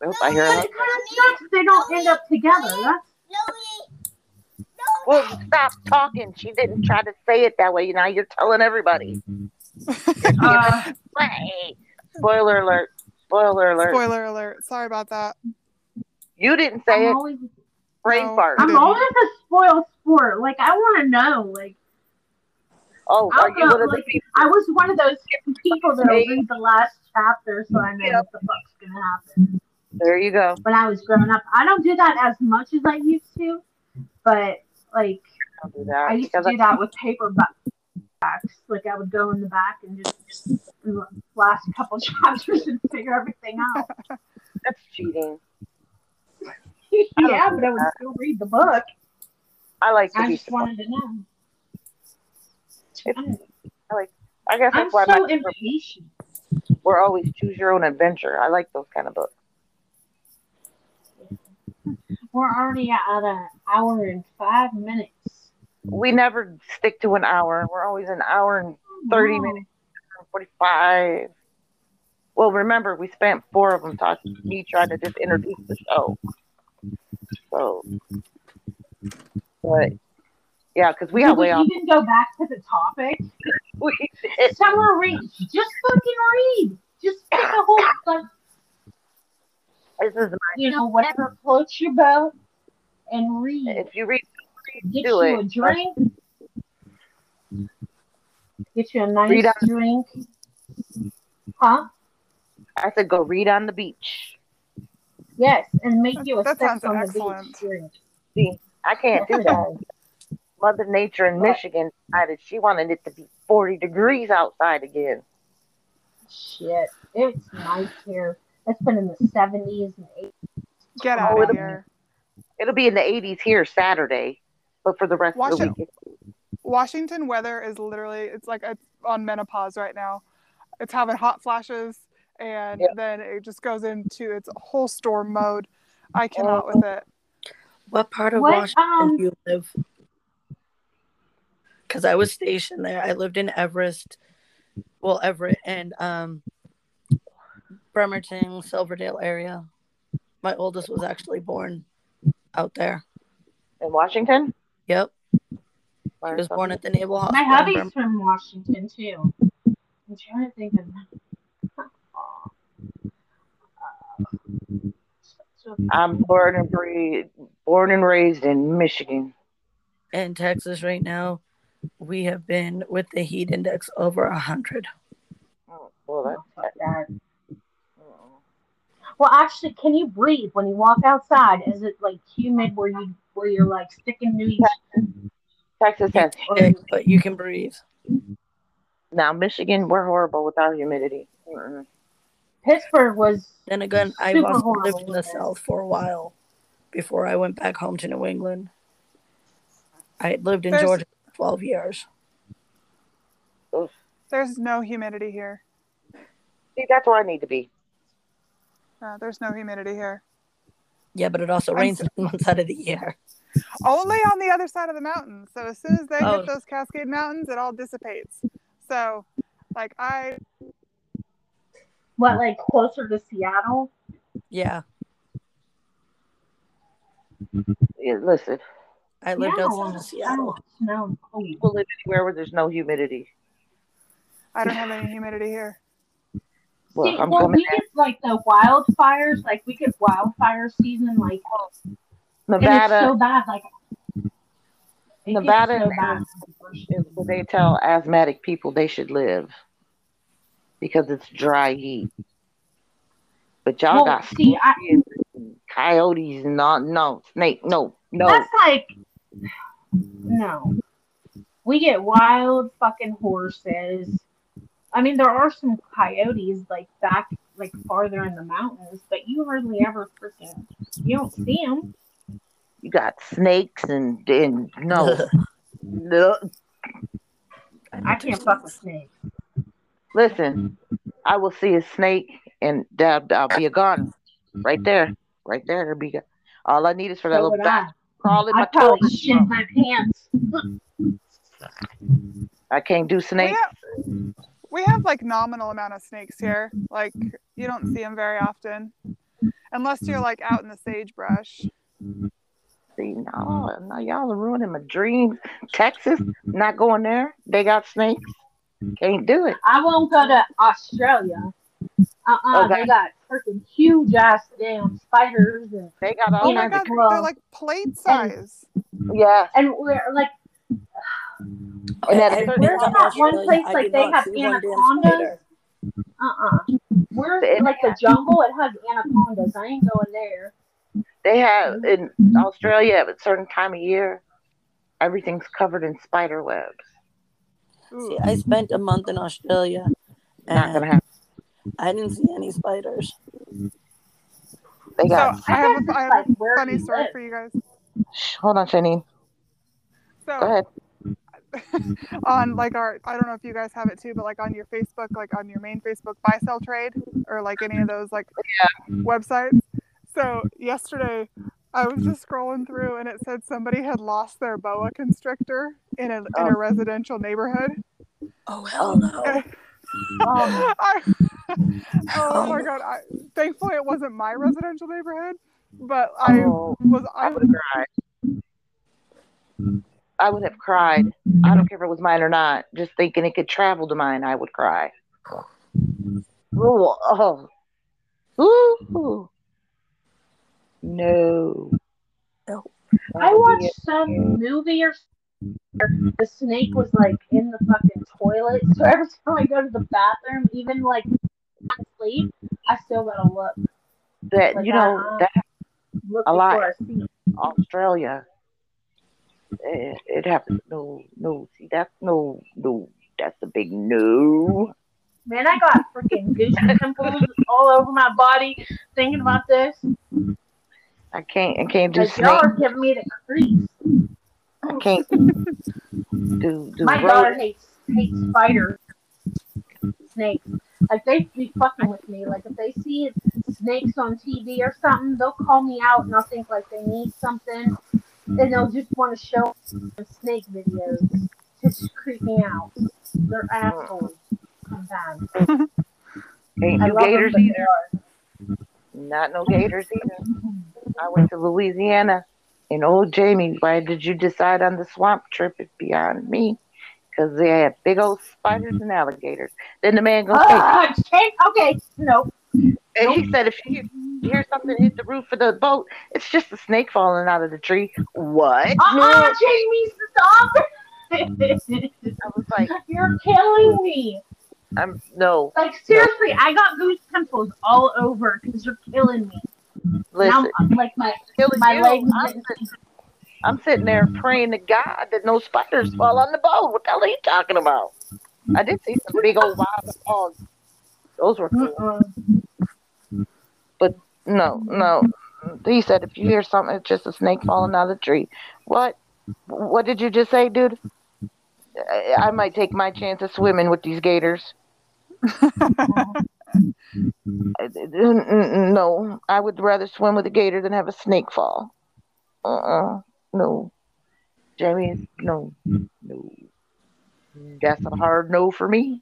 Nope, I hear But it. it kind of sucks they don't end up together. That's Louie. Well, stop talking. She didn't try to say it that way. Now you're telling everybody. uh, spoiler alert! Spoiler alert! Spoiler alert. Sorry about that. You didn't say I'm it. always, Brain No. fart. I'm always a spoiled sport. Like, I want to know. Like, Oh, I'll are you one of the like, people? I was one of those people that'll read the last chapter so I know Yep. what the fuck's gonna happen. There you go. When I was growing up, I don't do that as much as I used to, but like. I used to do that with paperbacks. Like I would go in the back and just the last couple chapters and figure everything out. That's cheating. yeah, but I would still read the book. I like to I just wanted to know. Mm. I guess I'm that's why so my, impatient. we're always choose your own adventure. I like those kind of books. We're already at an hour and five minutes. We never stick to an hour. We're always an hour and 30 Wow. minutes. 45. Well, remember, we spent four of them talking, me trying to just introduce the show. So, but yeah, because we Did got we way off. even go back to the topic? We did. Summer read. Just fucking read. Just pick a whole, like, This is my you know, whatever floats your boat and read. if you read, Get do you it. a drink. Get you a nice Read out- drink. Huh? I said go read on the beach. Yes, and make you a That sex sounds on the excellent. beach drink. See, I can't do that. Mother Nature in Michigan decided she wanted it to be 40 degrees outside again. Shit, it's nice here. It's been in the 70s and 80s. Get Oh, out of it'll- here. It'll be in the 80s here Saturday, but for the rest Watch of the week, Washington weather is literally it's like it's on menopause right now. It's having hot flashes and Yep. then it just goes into its whole storm mode. I cannot with it. What part of What, Washington um, do you live? Because I was stationed there. I lived in Everest, well, Everett and um, Bremerton, Silverdale area. My oldest was actually born out there. in Washington. Yep, he or was born at the Naval My Hospital. in hubby's Bremerton. from Washington too. I'm trying to think of. I'm born and breed, born and raised in Michigan. In Texas right now, we have been with the heat index over a hundred. Oh, well, that, oh, Fuck. Well, actually, can you breathe when you walk outside? Is it like humid where you where you're like sticking to each? Texas has Okay, but you can breathe. now. Michigan, we're horrible without humidity. Mm-mm. Pittsburgh was Then again, I've also lived in the with. South for a while before I went back home to New England. I had lived in There's- Georgia for 12 years. There's no humidity here. See, that's where I need to be. Uh, there's no humidity here. Yeah, but it also I'm rains so- nine months out of the year. Only on the other side of the mountain. So as soon as they Oh. hit those Cascade Mountains, it all dissipates. So, like I what like closer to Seattle. Yeah, Yeah, listen, I lived Yeah, outside of Seattle. Snow. Oh, people live anywhere where there's no humidity. I don't have any humidity here. Well, See, I'm well, coming. we get like the wildfires, like we get wildfire season, like and Nevada it's so bad, like Nevada so is- bad. is where they tell asthmatic people they should live because it's dry heat. But y'all Well, got see, I- coyotes and all, no snake, no, no. That's like no. We get wild fucking horses I mean, there are some coyotes like back, like farther in the mountains, but you hardly ever freaking you don't see them. You got snakes and and no, no. I can't fuck with snakes. Listen, I will see a snake and that I'll be a goner. Right there, right there. It'll be all I need is for that So little would I. dot crawl in my I probably toilet. shit my pants. I can't do We snakes. have, we have like nominal amount of snakes here. Like you don't see them very often, unless you're like out in the sagebrush. See, no, no, y'all are ruining my dreams. Texas, not going there. They got snakes. Can't do it. I won't go to Australia. Uh uh Okay. They got freaking huge ass damn spiders and They got all Oh You know, my god, well- they're like plate size. yeah. and we're like And at a I- certain Where's point, that one place I like they have see one damn anacondas? uh uh Where's It- like the jungle? It has anacondas. I ain't going there. they have in Australia at a certain time of year, everything's covered in spider webs. See, I spent a month in Australia, Not gonna happen. I didn't see any spiders. They So got. I have a, I have like where a funny story for you guys. Hold on, Shani. Go So ahead. on like our I don't know if you guys have it too, but like on your Facebook, like on your main Facebook buy sell trade or like any of those like websites. So yesterday I was just scrolling through and it said somebody had lost their boa constrictor in a in Oh. a residential neighborhood. Oh hell no! Um, I, oh my god! I, thankfully, it wasn't my residential neighborhood, but I Oh, was I I would have cried. I would have cried. I don't care if it was mine or not. Just thinking it could travel to mine, I would cry. Oh, oh. Ooh. No. No. I watched some movie or something. The snake was like in the fucking toilet. So every time I go to the bathroom, even like sleep, I still gotta look. that Like you know that, uh, that Look A lot. Australia. It, it happens. No, no. See, that's no, no. That's a big no. Man, I got freaking goose pimples all over my body thinking about this. I can't. I can't do y'all are giving me the creeps. I can't do do My daughter hates hates spiders, snakes. Like they be fucking with me. Like if they see snakes on TV or something, they'll call me out and I'll think like they need something, and they'll just want to show snake videos to just creep me out. They're assholes sometimes. Ain't love gators them, either. Not no gators either. I went to Louisiana, and old Jamie, why did you decide on the swamp trip? It's beyond me. Because they had big old spiders and alligators. Then the man goes, hey, Ah, okay, okay, no. and he said, if you hear something hit the roof of the boat, it's just a snake falling out of the tree. What? Uh-uh, Jamie, stop! I was like, You're killing me. I'm no. Like seriously, I got goose pimples all over because you're killing me. Listen, Now, I'm like my killing my you. legs. I'm, sitting, I'm sitting there mm-hmm. praying to God that no spiders mm-hmm. fall on the boat. What the hell are you talking about? I did see some big old wild hogs. Those were cool. Mm-mm. No, no. He said if you hear something, it's just a snake falling out of the tree. What? What did you just say, dude? I, I might take my chance of swimming with these gators. Mm-hmm. Uh, I- mm, mm, No, I would rather swim with a gator than have a snake fall. Uh-uh. No. Jamie, mm-hmm. no. No. That's a hard no for me.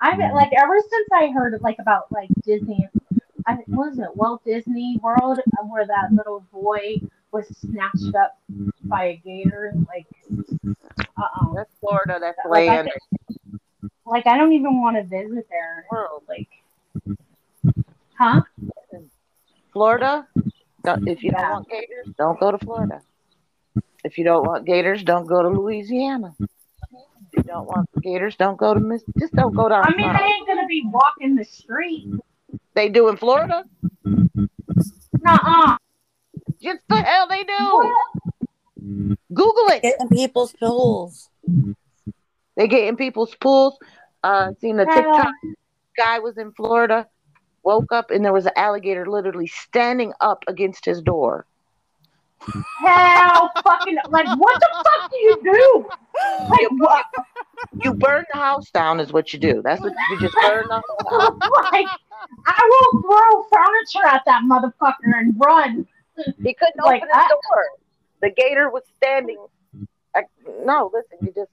I've like ever since I heard like about like Disney. I think was it Walt Disney World uh, where that little boy was snatched up by a gator. Like, uh oh. That's Florida. That's Like, land. Like I don't even want to visit there. World. Like, huh? Florida, don't, mm-hmm. if you don't Yeah. want gators, don't go to Florida. If you don't want gators, don't go to Louisiana. If you don't want gators, don't go to Miss. Just don't go down I mean, they ain't gonna be walking the street. They do in Florida. Nuh-uh. Just the hell they do. Google it. Get in people's pools. They get in people's pools. Uh, seen a Hell. TikTok guy was in Florida, woke up and there was an alligator literally standing up against his door. Hell, fucking, like, what the fuck do you do? Like, You, what? you burn the house down is what you do. That's what you just burn the whole house. like, I will throw furniture at that motherfucker and run. He couldn't Like, open his I- door. The gator was standing. Like, no, listen, you just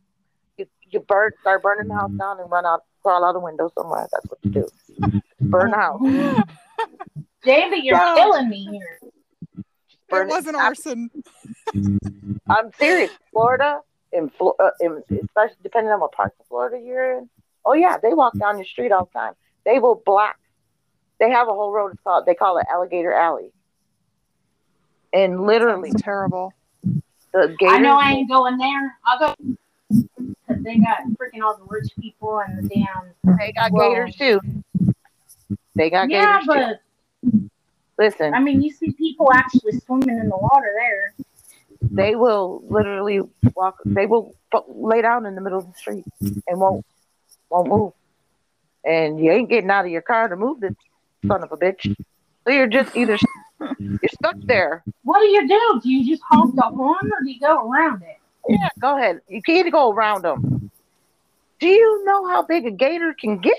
you, you burn start burning the house mm-hmm. down and run out, crawl out the window somewhere. That's what you do. Mm-hmm. Burn the house. David, you're No. killing me here. Burn it wasn't I'm- arson. Mm-hmm. I'm serious. Florida, in, Flo- uh, in especially depending on what parts of Florida you're in. Oh yeah, they walk down the street all the time. They will block. They have a whole road. It's called. They call it Alligator Alley. And literally, It's terrible. the gators. I know I ain't going there. I'll go because they got freaking all the rich people and the damn. they got gators too. They got Yeah, gators too. but Listen, I mean, you see people actually swimming in the water there. they will literally walk. They will lay down in the middle of the street and won't won't move. And you ain't getting out of your car to move this son of a bitch. So you're just either you're stuck there. What do you do? Do you just honk the horn or do you go around it? Yeah, go ahead. You can't go around them. Do you know how big a gator can get?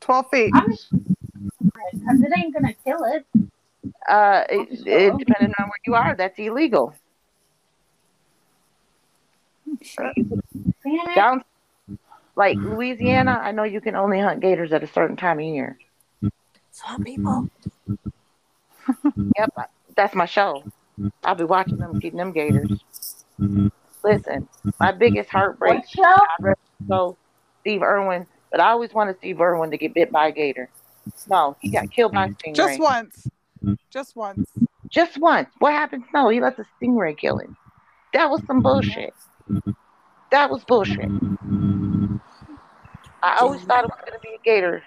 12 feet. I'm just because it ain't gonna kill it. Uh, it, it depending on where you are, that's illegal. Damn it. Down, like Louisiana, I know you can only hunt gators at a certain time of year. Some people. Yep, that's my show. I'll be watching them, keeping them gators. Mm-hmm. Listen, mm-hmm. my biggest mm-hmm. heartbreak. What show? I read so Steve Irwin, but I always wanted Steve Irwin to get bit by a gator. No, he got killed by a stingray. Just once. Just once. Just once. What happened? No, he let the stingray kill him. That was some bullshit. That was bullshit. I always thought it was gonna be a gator.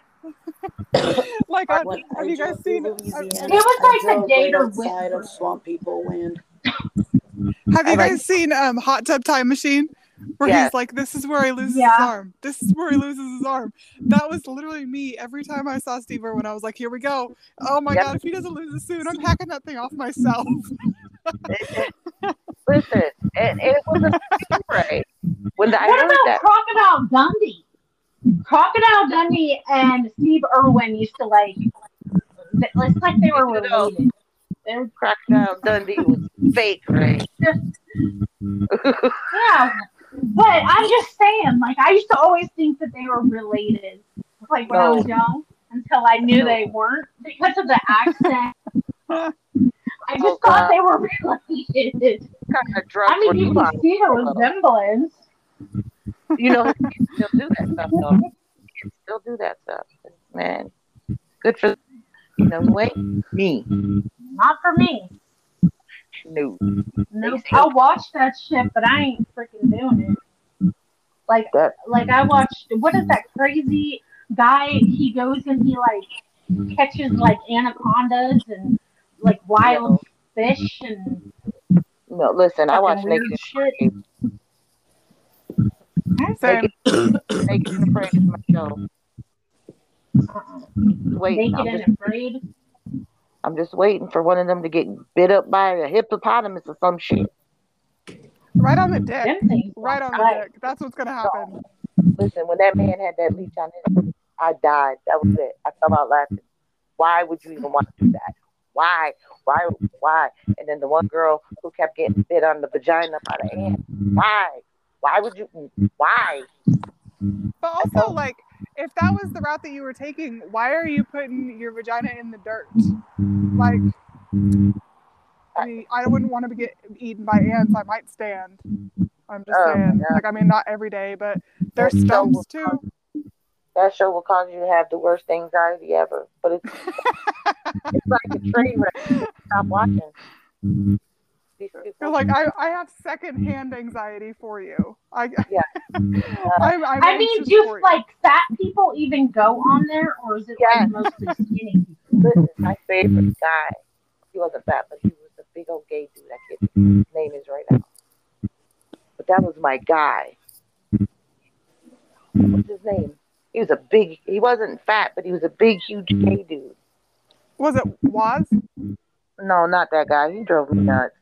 Like, I, When have I you guys drove seen? through Have Louisiana, It was like the gator right outside of Swamp People Land. you I like- guys seen um Hot Tub Time Machine? Where Yes. he's like, "This is where he loses Yeah. his arm. This is where he loses his arm." That was literally me every time I saw Steve Irwin. I was like, "Here we go! Oh my Yep. god! If he doesn't lose it soon, I'm hacking that thing off myself." Listen, and it was a stingray. When I What heard about that, Crocodile Dundee? Crocodile Dundee and Steve Irwin used to like. It's like they were related. They're, Crocodile Dundee was fake, right? yeah, but I'm just saying, like I used to always think that they were related, like when I was young, until I knew No. they weren't because of the accent. I just Oh, thought God. they were related. Kind of I mean, you you can see the resemblance. You know, he still do that stuff though. Can still do that stuff, man. Good for you know what? Me, Not for me. no. Nope. I'll watch that shit, but I ain't freaking doing it. Like, That like I watched. What is that crazy guy? He goes and he like catches like anacondas and like wild fish and no. Listen, I fucking watch Naked shit. Naked, Naked and Afraid is my show. Uh-uh. Wait, Naked I'm and just, afraid. I'm just waiting for one of them to get bit up by a hippopotamus or some shit. Right on the dick. Right on the Right. dick. That's what's gonna happen. Listen, when that man had that leech on his, I died. That was it. I fell out laughing. Why would you even want to do that? Why? Why? Why? And then the one girl who kept getting bit on the vagina by the ant. Why? Why would you? Why? But also, like, if that was the route that you were taking, why are you putting your vagina in the dirt? Like, I mean, I wouldn't want to get eaten by ants. I might stand. I'm just Oh, saying. yeah. Like, I mean, not every day, but there's That stumps too. cause- That show will cause you to have the worst anxiety ever. But it's it's like a train wreck. Stop watching. These people- You're like, I, I have secondhand anxiety for you. I, Yeah. Mm-hmm. I'm, I'm I mean, do you. like fat people even go on there, or is it Yes. like mostly skinny people? Listen, mm-hmm. my favorite mm-hmm. guy. He wasn't fat, but he was a big old gay dude. I can't think his name is right now. But that was my guy. what's his name? He was a big. He wasn't fat, but he was a big, huge gay dude. Was it Waz? No, not that guy. He drove me nuts.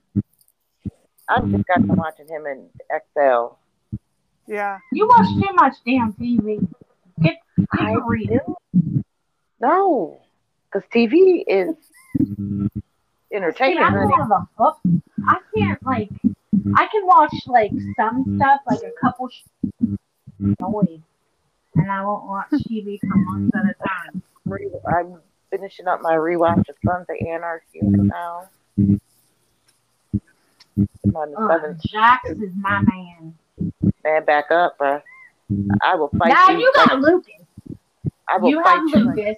I just got to mm-hmm. watching him in XL. Yeah. You watch too much damn TV. Get, get I a read. No, because TV is See, entertainment. I don't honey. have a book. I can't like. I can watch like some stuff, like a couple sh- noise, and I won't watch TV for months at a time. I'm finishing up my rewatch of Sons of Anarchy now. Mm-hmm. I'm on the Ugh, seventh Jax is my man. man back up, bruh. I will fight Now you. you got Lucas. I will You fight have you. like Lucas.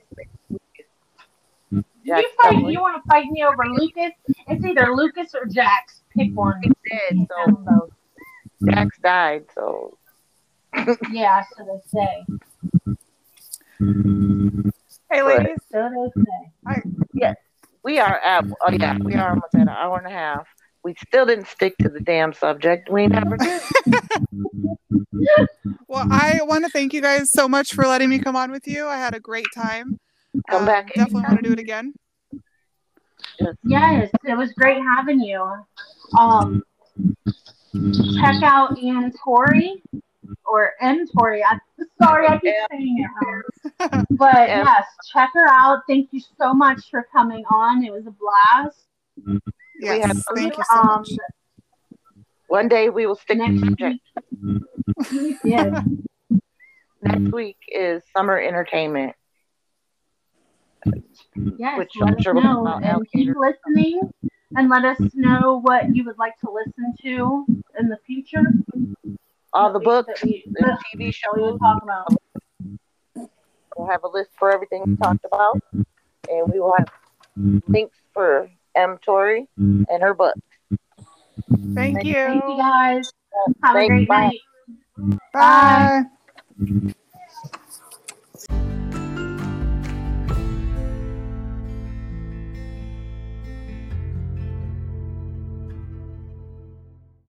Jack you fight. Sully. You want to fight me over Lucas? It's either Lucas or Jax. Pick one. He's dead, so have. Jax died, so Yeah, so they say. Hey, Right. ladies. So they say. Yes, we are at. Oh yeah, we are almost at an hour and a half. We still didn't stick to the damn subject. We never did. Well, I want to thank you guys so much for letting me come on with you. I had a great time. Come Um, back Definitely want to do it again. Yes, it was great having you. Um, check out Ann Tori or Em Torrey. I'm sorry, I keep saying it wrong. But M. yes, check her out. Thank you so much for coming on. It was a blast. Yes. have- Thank you so Um, much. One day we will stick to the next subject. week, yes, Next week is summer entertainment. yes, Which let I'm us sure we'll know and keep listening and let us know what you would like to listen to in the future. All the That we- books we, and TV we will talk about. We'll have a list for everything we talked about, and we will have links for Em Torrey mm-hmm. and her book. Mm-hmm. Thank you. Thank you guys. Have a great mm-hmm. bye. night. Bye.